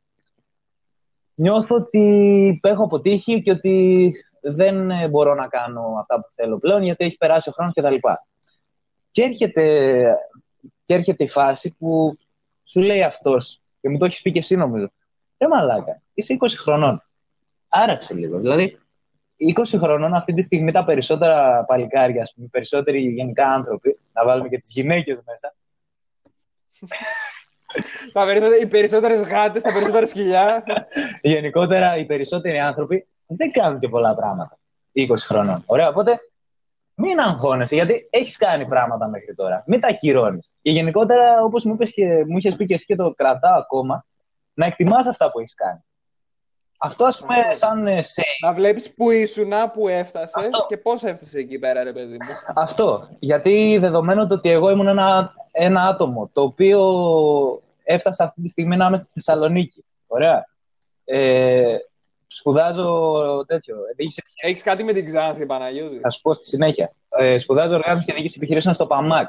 νιώθω ότι έχω αποτύχει και ότι δεν ε, μπορώ να κάνω αυτά που θέλω πλέον γιατί έχει περάσει ο χρόνος κτλ. Και έρχεται, και έρχεται η φάση που σου λέει αυτός και μου το έχεις πει και εσύ νομίζω. Ρε μαλάκα, είσαι 20 χρονών. Άραξε λίγο. Δηλαδή, 20 χρονών αυτή τη στιγμή τα περισσότερα παλικάρια, ας πούμε, οι περισσότεροι γενικά άνθρωποι, να βάλουμε και τις γυναίκες μέσα, Τα περισσότερα- οι περισσότερες γάτες, τα περισσότερα σκυλιά. γενικότερα οι περισσότεροι άνθρωποι δεν κάνουν και πολλά πράγματα. 20 χρονών. Ωραία, οπότε μην αγχώνεσαι, γιατί έχεις κάνει πράγματα μέχρι τώρα. Μην τα ακυρώνεις. Και γενικότερα, όπως μου, είπες και, μου είχες πει και εσύ και το κρατάω ακόμα, να εκτιμάς αυτά που έχεις κάνει. Αυτό, ας πούμε, σαν ε, σε να βλέπεις που ήσουν, που έφτασες Αυτό. και πώς έφτασε εκεί πέρα, ρε παιδί μου. Αυτό. Γιατί δεδομένου το ότι εγώ ήμουν ένα, ένα άτομο το οποίο έφτασα αυτή τη στιγμή να είμαι στη Θεσσαλονίκη. Ωραία. Ε, σπουδάζω τέτοιο. Διοίκηση επιχειρήσεων. Έχεις κάτι με την Ξάνθη, Παναγιώτη; Θα σου πω στη συνέχεια. Ε, σπουδάζω οργάνωση και διοίκηση επιχειρήσεων στο ΠΑΜΑΚ.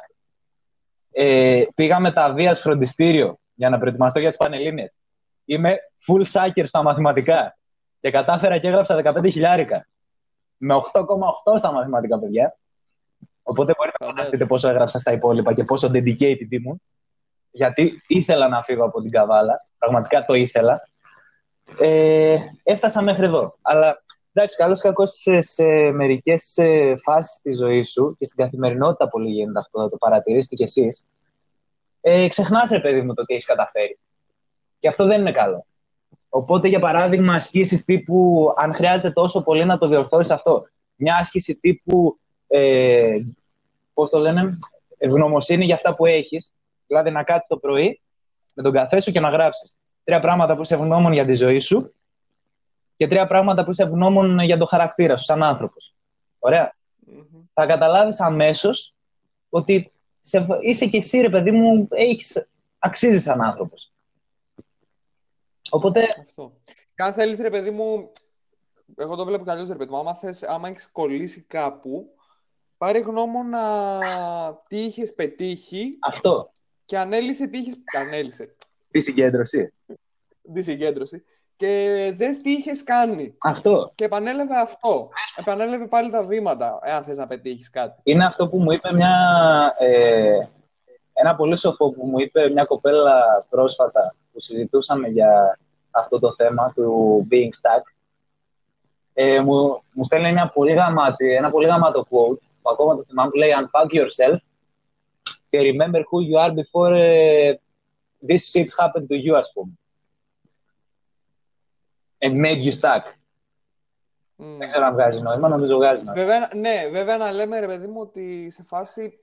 Ε, πήγα μεταβία φροντιστήριο για να προετοιμαστώ για τις Πανελλήνιες. Είμαι full sucker στα μαθηματικά. Και κατάφερα και έγραψα 15 χιλιάρικα. Με 8,8 στα μαθηματικά, παιδιά. Οπότε μπορείτε να Φαντάζομαι. φανταστείτε πόσο έγραψα στα υπόλοιπα και πόσο dedicated ήμουν. Γιατί ήθελα να φύγω από την καβάλα. Πραγματικά το ήθελα. Ε, έφτασα μέχρι εδώ. Αλλά εντάξει, καλώς ή κακό σε, σε μερικές φάσεις της ζωής σου και στην καθημερινότητα πολύ γίνεται αυτό, θα το παρατηρήσετε κι εσείς. Ε, Ξεχνάς, ρε παιδί μου, το τι έχεις καταφέρει. Και αυτό δεν είναι καλό. Οπότε, για παράδειγμα, ασκήσεις τύπου, αν χρειάζεται τόσο πολύ να το διορθώσεις αυτό. Μια άσκηση τύπου, ε, πώς το λένε, ευγνωμοσύνη για αυτά που έχεις. Δηλαδή, να κάτσεις το πρωί με τον καφέ σου και να γράψεις τρία πράγματα που είσαι ευγνώμων για τη ζωή σου και τρία πράγματα που είσαι ευγνώμων για το χαρακτήρα σου σαν άνθρωπος. Ωραία. Μμμ. Θα καταλάβεις αμέσως ότι σε, είσαι και εσύ, ρε παιδί μου, έχεις, αξίζεις σαν άνθρωπος. Οπότε, Αυτό. Και αν θέλεις, ρε παιδί μου, εγώ το βλέπω καλώς, ρε παιδί μου, άμα, θες, άμα έχεις κολλήσει κάπου, πάρε γνώμονα τι είχες πετύχει αυτό. και ανέλησε τι είχες... Ανέλησε. Τη συγκέντρωση. Τη συγκέντρωση. και δες τι είχες κάνει. Αυτό. Και επανέλαβε αυτό. Επανέλαβε πάλι τα βήματα, εάν θες να πετύχεις κάτι. Είναι αυτό που μου είπε μια... Ε, ένα πολύ σοφό που μου είπε μια κοπέλα πρόσφατα που συζητούσαμε για αυτό το θέμα του being stuck. Ε, μου, μου στέλνει μια πολύ γαμάτη, ένα πολύ γαμάτο quote που ακόμα το θυμάμαι που λέει Unpack yourself και remember who you are before uh, this shit happened to you, ας πούμε. And made you stuck. Mm. Δεν ξέρω αν βγάζει νόημα, νομίζω βγάζει νόημα. Βέβαια, ναι, βέβαια να λέμε ρε παιδί μου ότι σε φάση.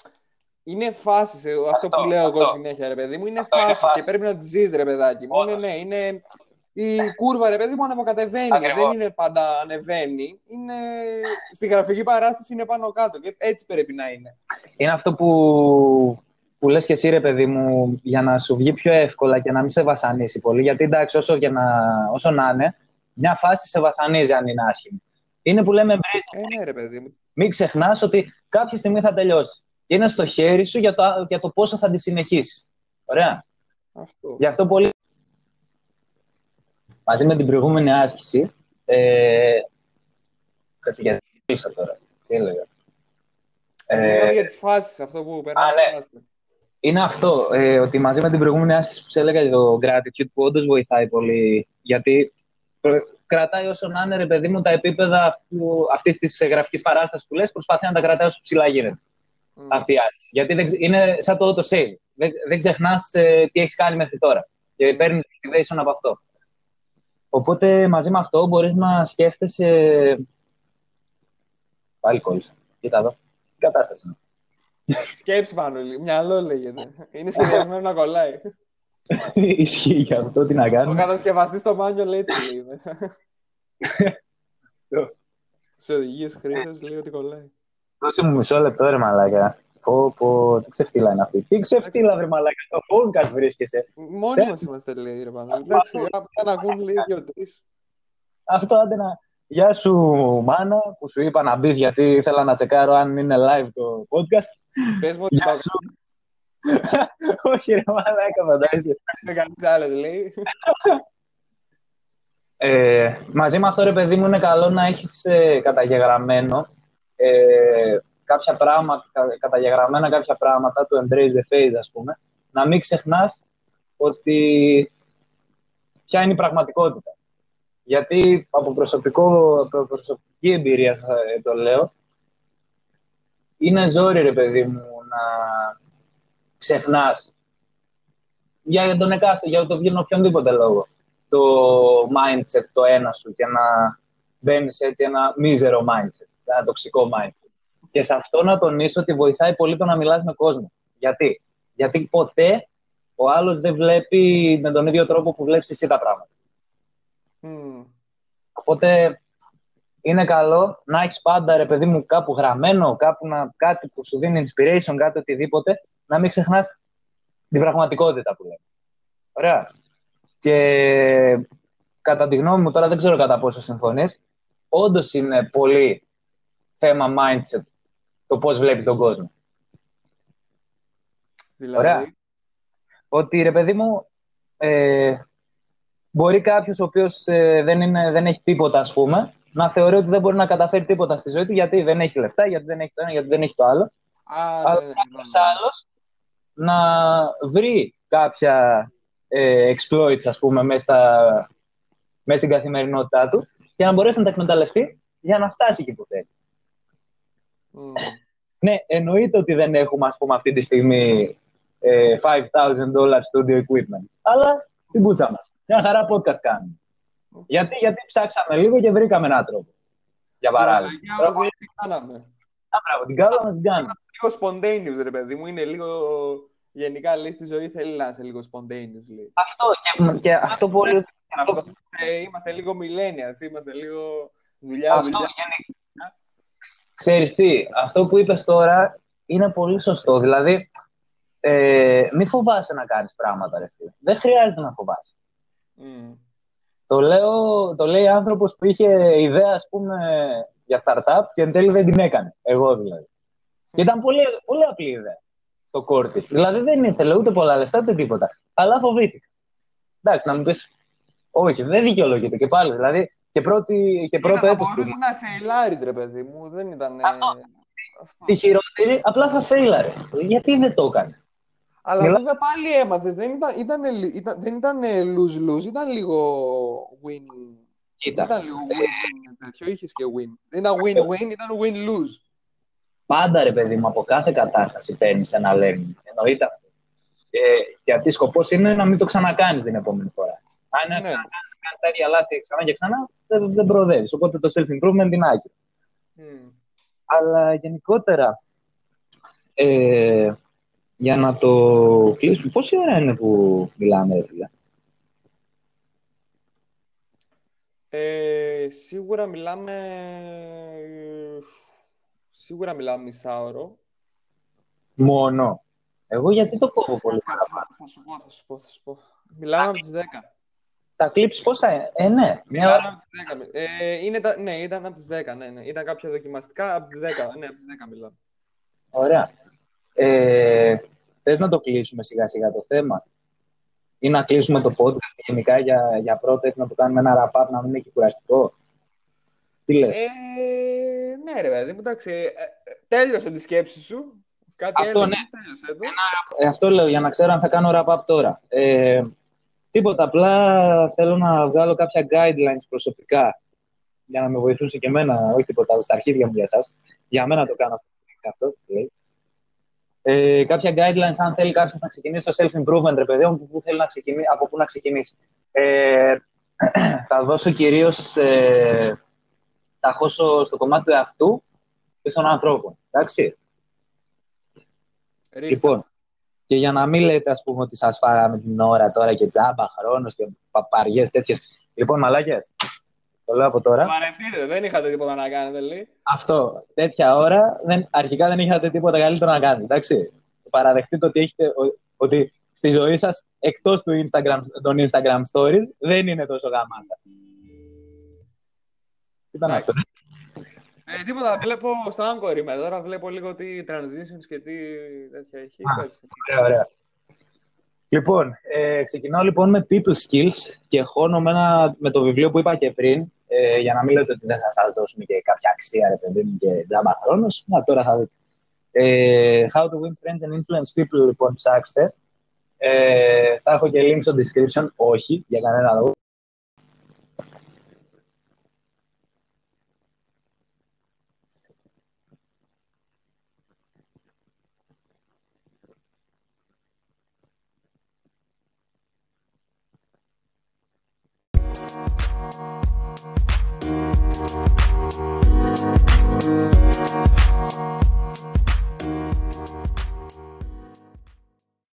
Είναι φάση αυτό, Αυτό, που λέω εγώ αυτό. συνέχεια, ρε παιδί μου. Είναι Αυτό είναι φάση και φάσεις. πρέπει να τη ζεις, ρε παιδάκι μου. Είναι, Όντως. ναι, είναι. Η κούρβα, ρε παιδί μου, ανεβοκατεβαίνει. Ακριβώς. Δεν είναι πάντα ανεβαίνει. Είναι... Στη γραφική παράσταση είναι πάνω κάτω. Και έτσι πρέπει να είναι. Είναι αυτό που, που λες και εσύ ρε παιδί μου για να σου βγει πιο εύκολα και να μην σε βασανίσει πολύ. Γιατί εντάξει όσο, για να, όσο να είναι, μια φάση σε βασανίζει αν είναι άσχημη. Είναι που λέμε embrace Ε, ναι, ρε παιδί μου. Μην ξεχνάς ότι κάποια στιγμή θα τελειώσει. Και είναι στο χέρι σου για το, για το πόσο θα τη συνεχίσεις. Ωραία. Αυτό. Γι' αυτό πολύ. Μαζί με την προηγούμενη άσκηση. Ε... Κάτσε γιατί μίλησα τώρα. Τι έλεγα. Ε... Ε, για τις φάσεις, αυτό που περνάει ναι. Είναι αυτό, ε, ότι μαζί με την προηγούμενη άσκηση που σου έλεγα για το gratitude που όντως βοηθάει πολύ, γιατί προ- κρατάει όσο να είναι, ρε παιδί μου, τα επίπεδα αυτής της γραφικής παράστασης που λες, προσπαθεί να τα κρατάει όσο ψηλά γίνεται αυτή η άσκηση. Γιατί δεν, ξε- είναι σαν το auto-save. Δεν, δεν ξεχνάς τι έχεις κάνει μέχρι τώρα. Και παίρνεις motivation από αυτό. Οπότε μαζί με αυτό μπορείς να σκέφτεσαι. Πάλι κόλλησα. Κοίτα εδώ. Τι κατάσταση είναι. Σκέψη πάνω, μυαλό λέγεται. Είναι σχεδιασμένο να κολλάει. [LAUGHS] Ισχύει για αυτό, τι να Ο κάνουμε. κατασκευαστής στο μάνιο λέει τι λέει μέσα. [LAUGHS] Στι οδηγίες χρήση λέει ότι κολλάει. Δώσε μου μισό λεπτό, ρε μαλάκα. Πω, πω, τι ξεφτύλα είναι αυτή. Τι ξεφτύλα, ρε μαλάκα. Στο podcast βρίσκεσαι. Μόνοι μα είμαστε λέει ρε πάνω. Εντάξει, για να ακούν λέει δύο-τρει. Αυτό άντε να. Γεια σου, μάνα, που σου είπα να μπεις γιατί ήθελα να τσεκάρω αν είναι live το podcast. Πες μου ότι Γεια το σου. [LAUGHS] Όχι, ρε μαλάκα, φαντάζεσαι. κάνεις κανεί άλλο λέει. Ε, μαζί με αυτό, ρε παιδί μου, είναι καλό να έχεις ε, καταγεγραμμένο ε, κάποια πράγματα, κα- καταγεγραμμένα κάποια πράγματα, του embrace the phase, ας πούμε, να μην ξεχνάς ότι ποια είναι η πραγματικότητα. Γιατί από, προσωπικό, από προσωπική εμπειρία θα- το λέω, είναι ζόρι, ρε παιδί μου, να ξεχνάς για τον εκάστο, για το για οποιονδήποτε λόγο το mindset το ένα σου και να μπαίνεις σε έτσι ένα μίζερο mindset, σε ένα τοξικό mindset. Και σε αυτό να τονίσω ότι βοηθάει πολύ το να μιλάς με κόσμο. Γιατί; Γιατί ποτέ ο άλλος δεν βλέπει με τον ίδιο τρόπο που βλέπεις εσύ τα πράγματα. Μμμ. Οπότε είναι καλό να έχεις πάντα, ρε παιδί μου, κάπου γραμμένο, κάπου να, κάτι που σου δίνει inspiration, κάτι οτιδήποτε, να μην ξεχνάς την πραγματικότητα που λέμε. Ωραία. Και κατά τη γνώμη μου, τώρα δεν ξέρω κατά πόσο συμφωνείς, όντως είναι πολύ θέμα mindset το πώς βλέπεις τον κόσμο. Δηλαδή; Ωραία. Ότι ρε παιδί μου, ε, μπορεί κάποιος ο οποίος δεν, είναι, δεν έχει τίποτα, ας πούμε, να θεωρεί ότι δεν μπορεί να καταφέρει τίποτα στη ζωή του γιατί δεν έχει λεφτά, γιατί δεν έχει το ένα, γιατί δεν έχει το άλλο. Α, Αλλά ναι, ναι, κάποιος ναι. άλλος να βρει κάποια ε, exploits, ας πούμε, μέσα, στα, μέσα στην καθημερινότητά του και να μπορέσει να τα εκμεταλλευτεί για να φτάσει εκεί που θέλει. Μμ. Ναι, εννοείται ότι δεν έχουμε, ας πούμε, αυτή τη στιγμή ε, $5,000 studio equipment. Αλλά την πούτσα μας. Μια χαρά podcast κάνουμε. Γιατί, γιατί ψάξαμε λίγο και βρήκαμε έναν τρόπο. Για παράδειγμα. Για μας λέει τι κάναμε. Α, μπράβο, την κάλα μας την κάνουμε. Λίγο spontaneous, ρε παιδί μου. Είναι λίγο. Γενικά λέει στη ζωή θέλει να είσαι λίγο spontaneous. Λέει. Αυτό και, και αυτό πολύ... Αυτό, Είμαστε, είμαστε λίγο millennials, είμαστε λίγο δουλειά, αυτό δουλειά. γενικά. Ξέρεις τι, αυτό που είπες τώρα είναι πολύ σωστό. Δηλαδή, ε, μη φοβάσαι να κάνεις πράγματα, ρε φίλε. Δεν χρειάζεται να φοβάσαι. Μμ. Το, λέω, το λέει άνθρωπος που είχε ιδέα, ας πούμε, για startup και εν τέλει δεν την έκανε. Εγώ δηλαδή. Και ήταν πολύ, πολύ απλή ιδέα στο core της. Δηλαδή δεν ήθελε ούτε πολλά λεφτά ούτε τίποτα. Αλλά φοβήθηκα. Εντάξει, να μου πεις, Όχι, δεν δικαιολογείται και πάλι. Δηλαδή και, πρώτη, και πρώτο έτος. μπορούσε του... να φεϊλάρεις, ρε παιδί μου. Δεν ήταν... Αυτό. Στη χειρότερη, απλά θα φέιλαρες. Γιατί δεν το έκανε; Αλλά Μιλά... βέβαια πάλι έμαθες. Δεν ήταν, ήταν, ήταν, δεν ήταν lose-lose, ήταν λίγο win. Κοίτα. Ήταν λίγο win. Τέτοιο είχες και win. Δεν ήταν win-win, ήταν win-lose. Πάντα ρε παιδί μου, από κάθε κατάσταση παίρνεις ένα learning. Εννοείται αυτό. Ε, γιατί σκοπός είναι να μην το ξανακάνεις την επόμενη φορά. Αν ναι. ξανακάνει τα ίδια λάθη ξανά και ξανά, δεν, δεν προοδεύεις. Οπότε το self-improvement είναι άκυρο. Mm. Αλλά γενικότερα, ε, για να το κλείσουμε, πόση ώρα είναι που μιλάμε, φίλε; Ε, σίγουρα μιλάμε σίγουρα μιλάμε μισάωρο. Μόνο. Εγώ γιατί το κόβω πολύ Θα σου πω, θα σου πω, θα σου πω. Μιλάμε από τις 10. Τα clips πόσα είναι. Ε, ναι. Μια ώρα. Από τις 10. Ε, είναι τα... Ναι, ήταν από τις 10. Ναι, ναι. Ήταν κάποια δοκιμαστικά από τις 10. Ναι, από τις 10 μιλάμε. Ωραία. Ε, θες να το κλείσουμε σιγά σιγά το θέμα ή να κλείσουμε το podcast γενικά για, για πρώτα να το κάνουμε ένα ραπάτ να μην είναι και κουραστικό. Τι λες. Ε, ναι ρε παιδί μου, εντάξει. Ε, τέλειωσε τη σκέψη σου. Κάτι αυτό, ναι. τέλειωσε το. Ένα, ε, αυτό λέω για να ξέρω αν θα κάνω wrap-up τώρα. Ε, τίποτα, απλά θέλω να βγάλω κάποια guidelines προσωπικά για να με βοηθούσε και εμένα, όχι τίποτα άλλο, στα αρχίδια μου για εσάς. Για μένα το κάνω αυτό. Λέει. Ε, κάποια guidelines αν θέλει κάποιος να ξεκινήσει το self-improvement, ρε παιδί μου, που θέλει να ξεκινήσει, από πού να ξεκινήσει. Ε, [CLEARS THROAT] θα δώσω κυρίως ε, θα χώσω στο κομμάτι του εαυτού και των ανθρώπων. Εντάξει. Ρίχτα. Λοιπόν, και για να μην λέτε, ας πούμε, ότι σας φάγαμε την ώρα τώρα και τζάμπα, χρόνος και παπαριές τέτοιες. Λοιπόν, μαλάκες, το λέω από τώρα. Παρευτείτε, δεν είχατε τίποτα να κάνετε, λέει. Αυτό, τέτοια ώρα, δεν, αρχικά δεν είχατε τίποτα καλύτερο να κάνετε, εντάξει. Παραδεχτείτε ότι, έχετε, ότι στη ζωή σας, εκτός του Instagram, των Instagram stories, δεν είναι τόσο γαμάτα. Τι ήταν αυτό. Ε, τίποτα, βλέπω στο Anchor είμαι τώρα, βλέπω λίγο τι transitions και τι τέτοια έχει. ωραία, ωραία. Λοιπόν, ε, ξεκινάω λοιπόν με people skills και χώνω με, ένα, με το βιβλίο που είπα και πριν, ε, για να μην λέτε ότι δεν θα σας δώσουμε και κάποια αξία, ρε παιδί μου, και τζάμπα χρόνος. Να, τώρα θα δείτε. Ε, how to win friends and influence people, λοιπόν, ψάξτε. Ε, θα έχω και link στο description, όχι, για κανένα λόγο. Bye.